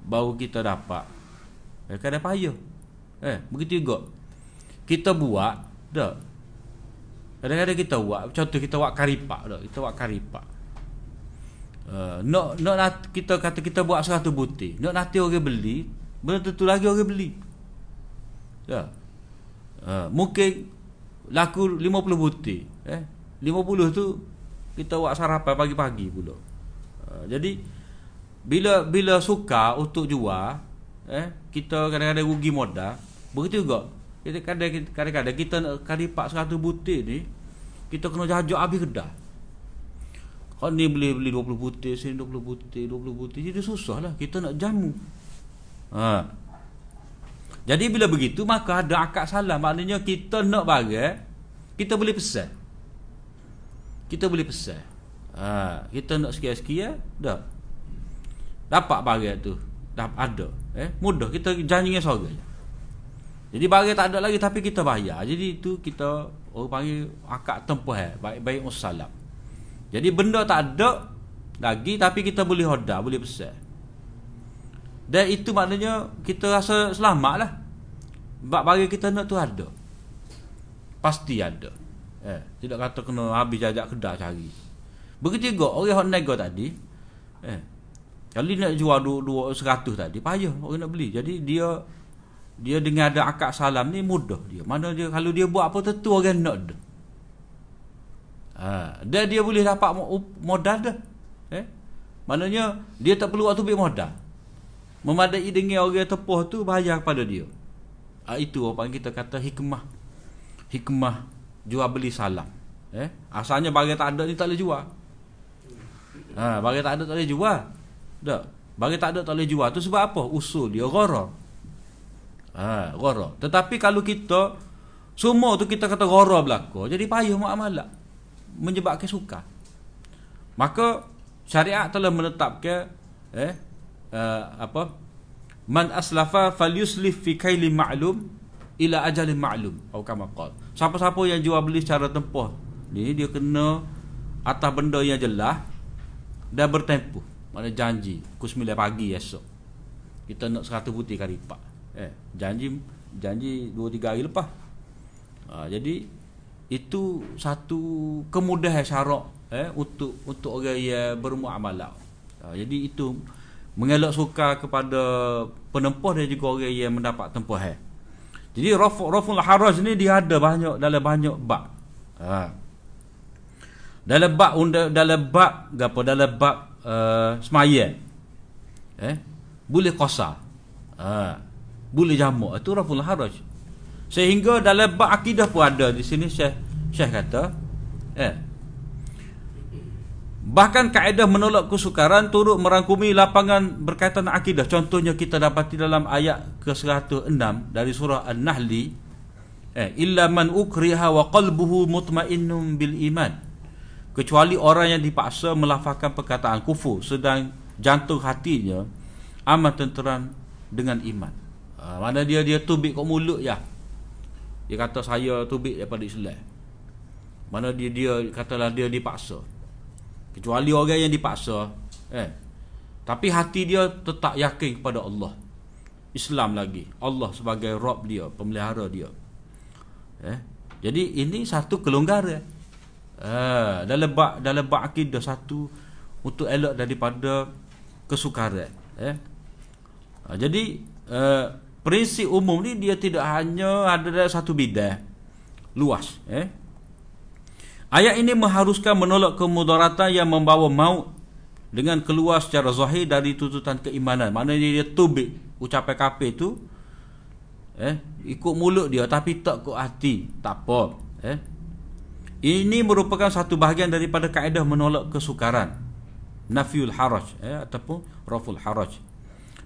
baru kita dapat. Eh kadang payah. Eh begitu juga. Kita buat dak kadang-kadang kita buat contoh kita buat karipak dak kita buat karipak Uh, nak nak kita kata kita buat 100 butir nak nanti orang beli belum tentu lagi orang beli ya uh, mungkin laku 50 butir eh 50 tu kita buat sarapan pagi-pagi pula. Uh, jadi bila bila suka untuk jual eh kita kadang-kadang rugi modal. Begitu juga. Kita kadang-kadang kita nak kali 400 butir ni kita kena jajak habis kedai. Kalau ni beli beli 20 butir, sini 20 butir, 20 butir. Jadi susah lah. Kita nak jamu. Ha. Jadi bila begitu, maka ada akad salah. Maknanya kita nak barang, kita boleh pesan kita boleh pesan ha, kita nak sekian-sekian dah dapat barang tu dah ada eh mudah kita janji dengan sorga jadi barang tak ada lagi tapi kita bayar jadi itu kita orang panggil akad tempoh eh baik-baik musallam jadi benda tak ada lagi tapi kita boleh hoda boleh pesan dan itu maknanya kita rasa selamat lah sebab barang kita nak tu ada pasti ada Eh, tidak kata kena habis jajak kedai cari. Begitu juga orang hok nego tadi. Eh. Kalau nak jual dua, dua seratus tadi, payah orang nak beli. Jadi dia dia dengan ada akad salam ni mudah dia. Mana dia kalau dia buat apa tentu orang nak dah. Ha, dan dia boleh dapat modal dah. Eh? Maknanya dia tak perlu waktu ambil modal. Memadai dengan orang tepuh tu bayar kepada dia. Ha, itu apa yang kita kata hikmah. Hikmah jual beli salam. Eh, asalnya bagi tak ada ni tak boleh jual. Ha, bagi tak ada tak boleh jual. Tak. Bagi tak ada tak boleh jual tu sebab apa? Usul dia gharar. Ha, gharar. Tetapi kalau kita semua tu kita kata gharar berlaku, jadi payah muamalah. Menyebabkan suka. Maka syariat telah menetapkan eh uh, apa? Man aslafa falyuslif fi kailin ma'lum ila ajalin ma'lum atau kama siapa-siapa yang jual beli secara tempoh ni dia kena atas benda yang jelas dan bertempuh mana janji 9 pagi esok kita nak 100 putih karipak eh janji janji 2 3 hari lepas ha, jadi itu satu kemudahan syarak eh untuk untuk orang yang bermuamalah ha, jadi itu mengelak suka kepada penempuh dan juga orang yang mendapat tempoh eh jadi raful raful haraj ni dia ada banyak dalam banyak bab. Ha. Dalam bab dalam bab gapo dalam bab uh, semaya. Eh? Boleh qasa. Ha. Boleh jamak itu raful haraj. Sehingga dalam bab akidah pun ada di sini Syekh Syekh kata eh Bahkan kaedah menolak kesukaran turut merangkumi lapangan berkaitan akidah. Contohnya kita dapati dalam ayat ke-106 dari surah An-Nahli. Eh, illa man ukriha wa qalbuhu mutmainnun bil iman. Kecuali orang yang dipaksa melafazkan perkataan kufur sedang jantung hatinya amat tenteram dengan iman. Ha, mana dia dia tubik kat mulut ya. Dia kata saya tubik daripada Islam. Mana dia dia katalah dia dipaksa. Kecuali orang yang dipaksa eh. Tapi hati dia tetap yakin kepada Allah. Islam lagi. Allah sebagai Rob dia pemelihara dia. Eh. Jadi ini satu kelonggaran. Eh dalam bab dalam bab akidah satu untuk elok daripada kesukaran eh. Ha, jadi eh, prinsip umum ni dia tidak hanya ada dalam satu bidang. Luas eh? Ayat ini mengharuskan menolak kemudaratan yang membawa maut dengan keluar secara zahir dari tuntutan keimanan. Maknanya dia tubik ucapan kafir itu eh? Ikut mulut dia tapi tak ikut hati. Tak apa eh? Ini merupakan satu bahagian daripada kaedah menolak kesukaran. Nafiul haraj eh? Ataupun raful haraj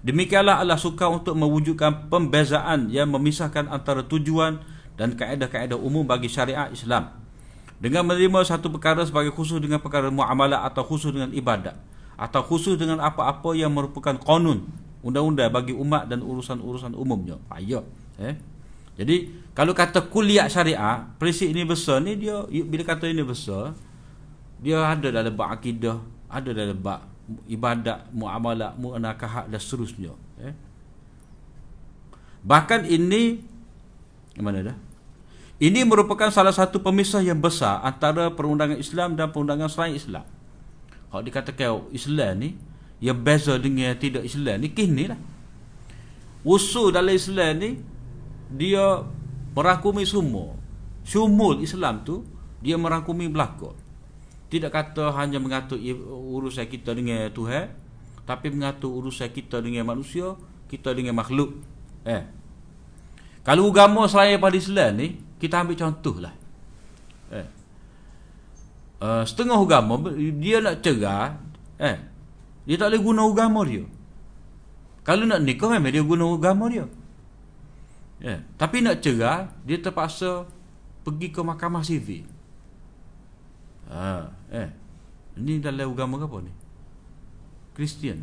demikianlah Allah suka untuk mewujudkan pembezaan yang memisahkan antara tujuan dan kaedah-kaedah umum bagi syariat Islam dengan menerima satu perkara sebagai khusus dengan perkara muamalah atau khusus dengan ibadat atau khusus dengan apa-apa yang merupakan konun undang-undang bagi umat dan urusan-urusan umumnya payah Eh? Jadi kalau kata kuliah syariah, prinsip ini besar ni dia bila kata ini besar, dia ada dalam bab akidah, ada dalam bab ibadat, muamalah, muanakah dan seterusnya, eh? Bahkan ini mana dah? Ini merupakan salah satu pemisah yang besar antara perundangan Islam dan perundangan selain Islam. Kalau dikatakan Islam ni yang beza dengan tidak Islam ni kini lah. Usul dalam Islam ni dia merangkumi semua syumul Islam tu dia merangkumi belaka tidak kata hanya mengatur urusan kita dengan Tuhan tapi mengatur urusan kita dengan manusia kita dengan makhluk. Eh. Kalau agama selain pada Islam ni kita ambil contoh lah eh uh, setengah agama dia nak cerah eh. Dia tak boleh guna agama dia. Kalau nak nikah memang dia guna agama dia. Ya. Tapi nak cerah, dia terpaksa pergi ke mahkamah sivil. Ha, eh. Ini dalam agama apa ni? Kristian.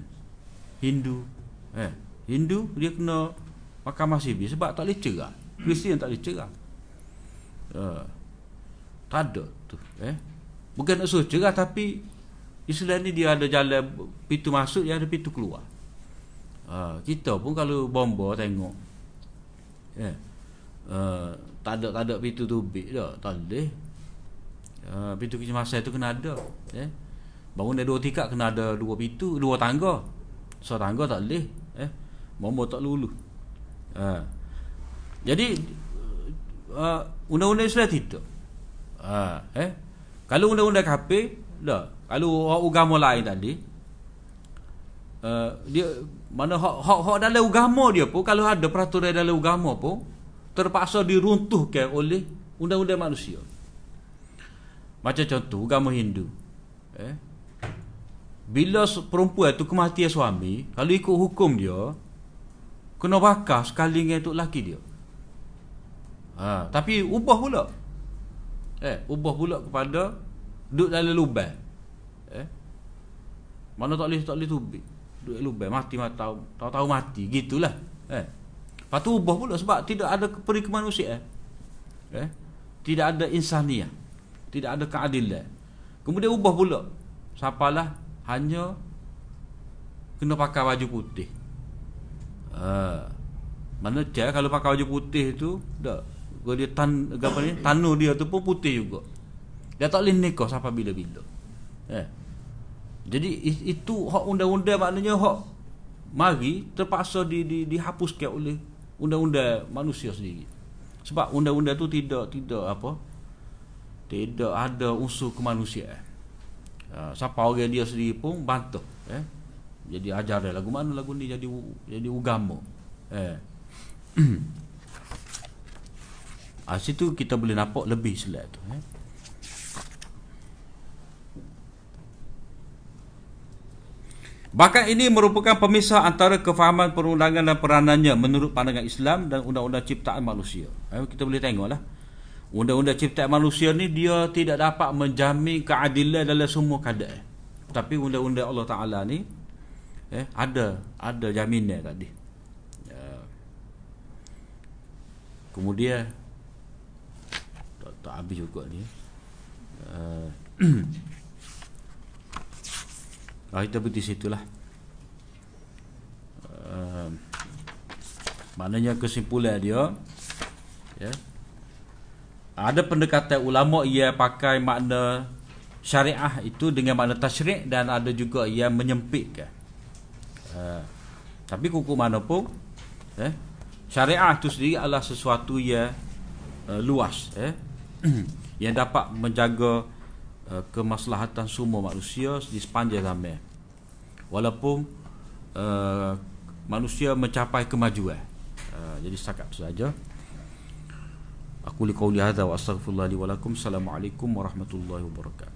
Hindu. Eh. Hindu dia kena mahkamah sivil sebab tak boleh cerah. Kristian tak boleh cerah. Ha. Tak ada tu, eh. Bukan nak suruh cerah tapi Islam ni dia ada jalan pintu masuk, dia ada pintu keluar. Ha, kita pun kalau bomba tengok Yeah. Uh, tak ada tak ada pintu tubik dah, tak boleh. Uh, pintu kecemasan tu kena ada. Yeah. Bangun dah dua tikak kena ada dua pintu, dua tangga. So tangga tak boleh, eh. Momo tak lulu. Uh. Jadi uh, undang-undang Islam tidak. Uh, eh. Kalau undang-undang KP, dah. Kalau orang agama lain tadi, uh, dia mana hak hak hak dalam agama dia pun kalau ada peraturan dalam agama pun terpaksa diruntuhkan oleh undang-undang manusia. Macam contoh agama Hindu. Eh? Bila perempuan tu kematian suami, kalau ikut hukum dia kena bakar sekali dengan untuk laki dia. Ha, tapi ubah pula. Eh, ubah pula kepada duduk dalam lubang. Eh? Mana tak boleh tak boleh tubik duduk lubang mati mati tahu tahu mati gitulah eh lepas tu ubah pula sebab tidak ada peri kemanusiaan eh tidak ada insaniah tidak ada keadilan. Kemudian ubah pula. Siapalah hanya kena pakai baju putih. Ha. mana cak kalau pakai baju putih tu dak kalau dia tan apa ni tanu dia tu pun putih juga. Dia tak boleh nikah sampai bila-bila. Eh jadi itu hak undang-undang. Maknanya hak mari terpaksa di, di, dihapuskan oleh undang-undang manusia sendiri. Sebab undang-undang tu tidak tidak apa? Tidak ada unsur kemanusiaan. Uh, siapa orang dia sendiri pun bantah eh. Jadi ajar dia lagu mana lagu ni jadi jadi agama. Eh. ah situ kita boleh nampak lebih selak tu eh. Bahkan ini merupakan pemisah antara kefahaman perundangan dan peranannya menurut pandangan Islam dan undang-undang ciptaan manusia. Ayo kita boleh tengoklah. Undang-undang ciptaan manusia ni dia tidak dapat menjamin keadilan dalam semua keadaan. Tapi undang-undang Allah Taala ni eh ada ada jaminan tadi. Ya. Kemudian tak, tak habis juga ni. Uh, Ah, kita berhenti situ lah. Uh, maknanya kesimpulan dia, ya, ada pendekatan ulama ia pakai makna syariah itu dengan makna tasyrik dan ada juga yang menyempitkan. Uh, tapi kuku mana pun, eh, syariah itu sendiri adalah sesuatu yang uh, luas, eh, yang dapat menjaga Uh, kemaslahatan semua manusia di sepanjang zaman. Walaupun uh, manusia mencapai kemajuan. uh, jadi setakat itu saja أقول قولي هذا وأستغفر الله لي ولكم. السلام عليكم ورحمة الله وبركاته.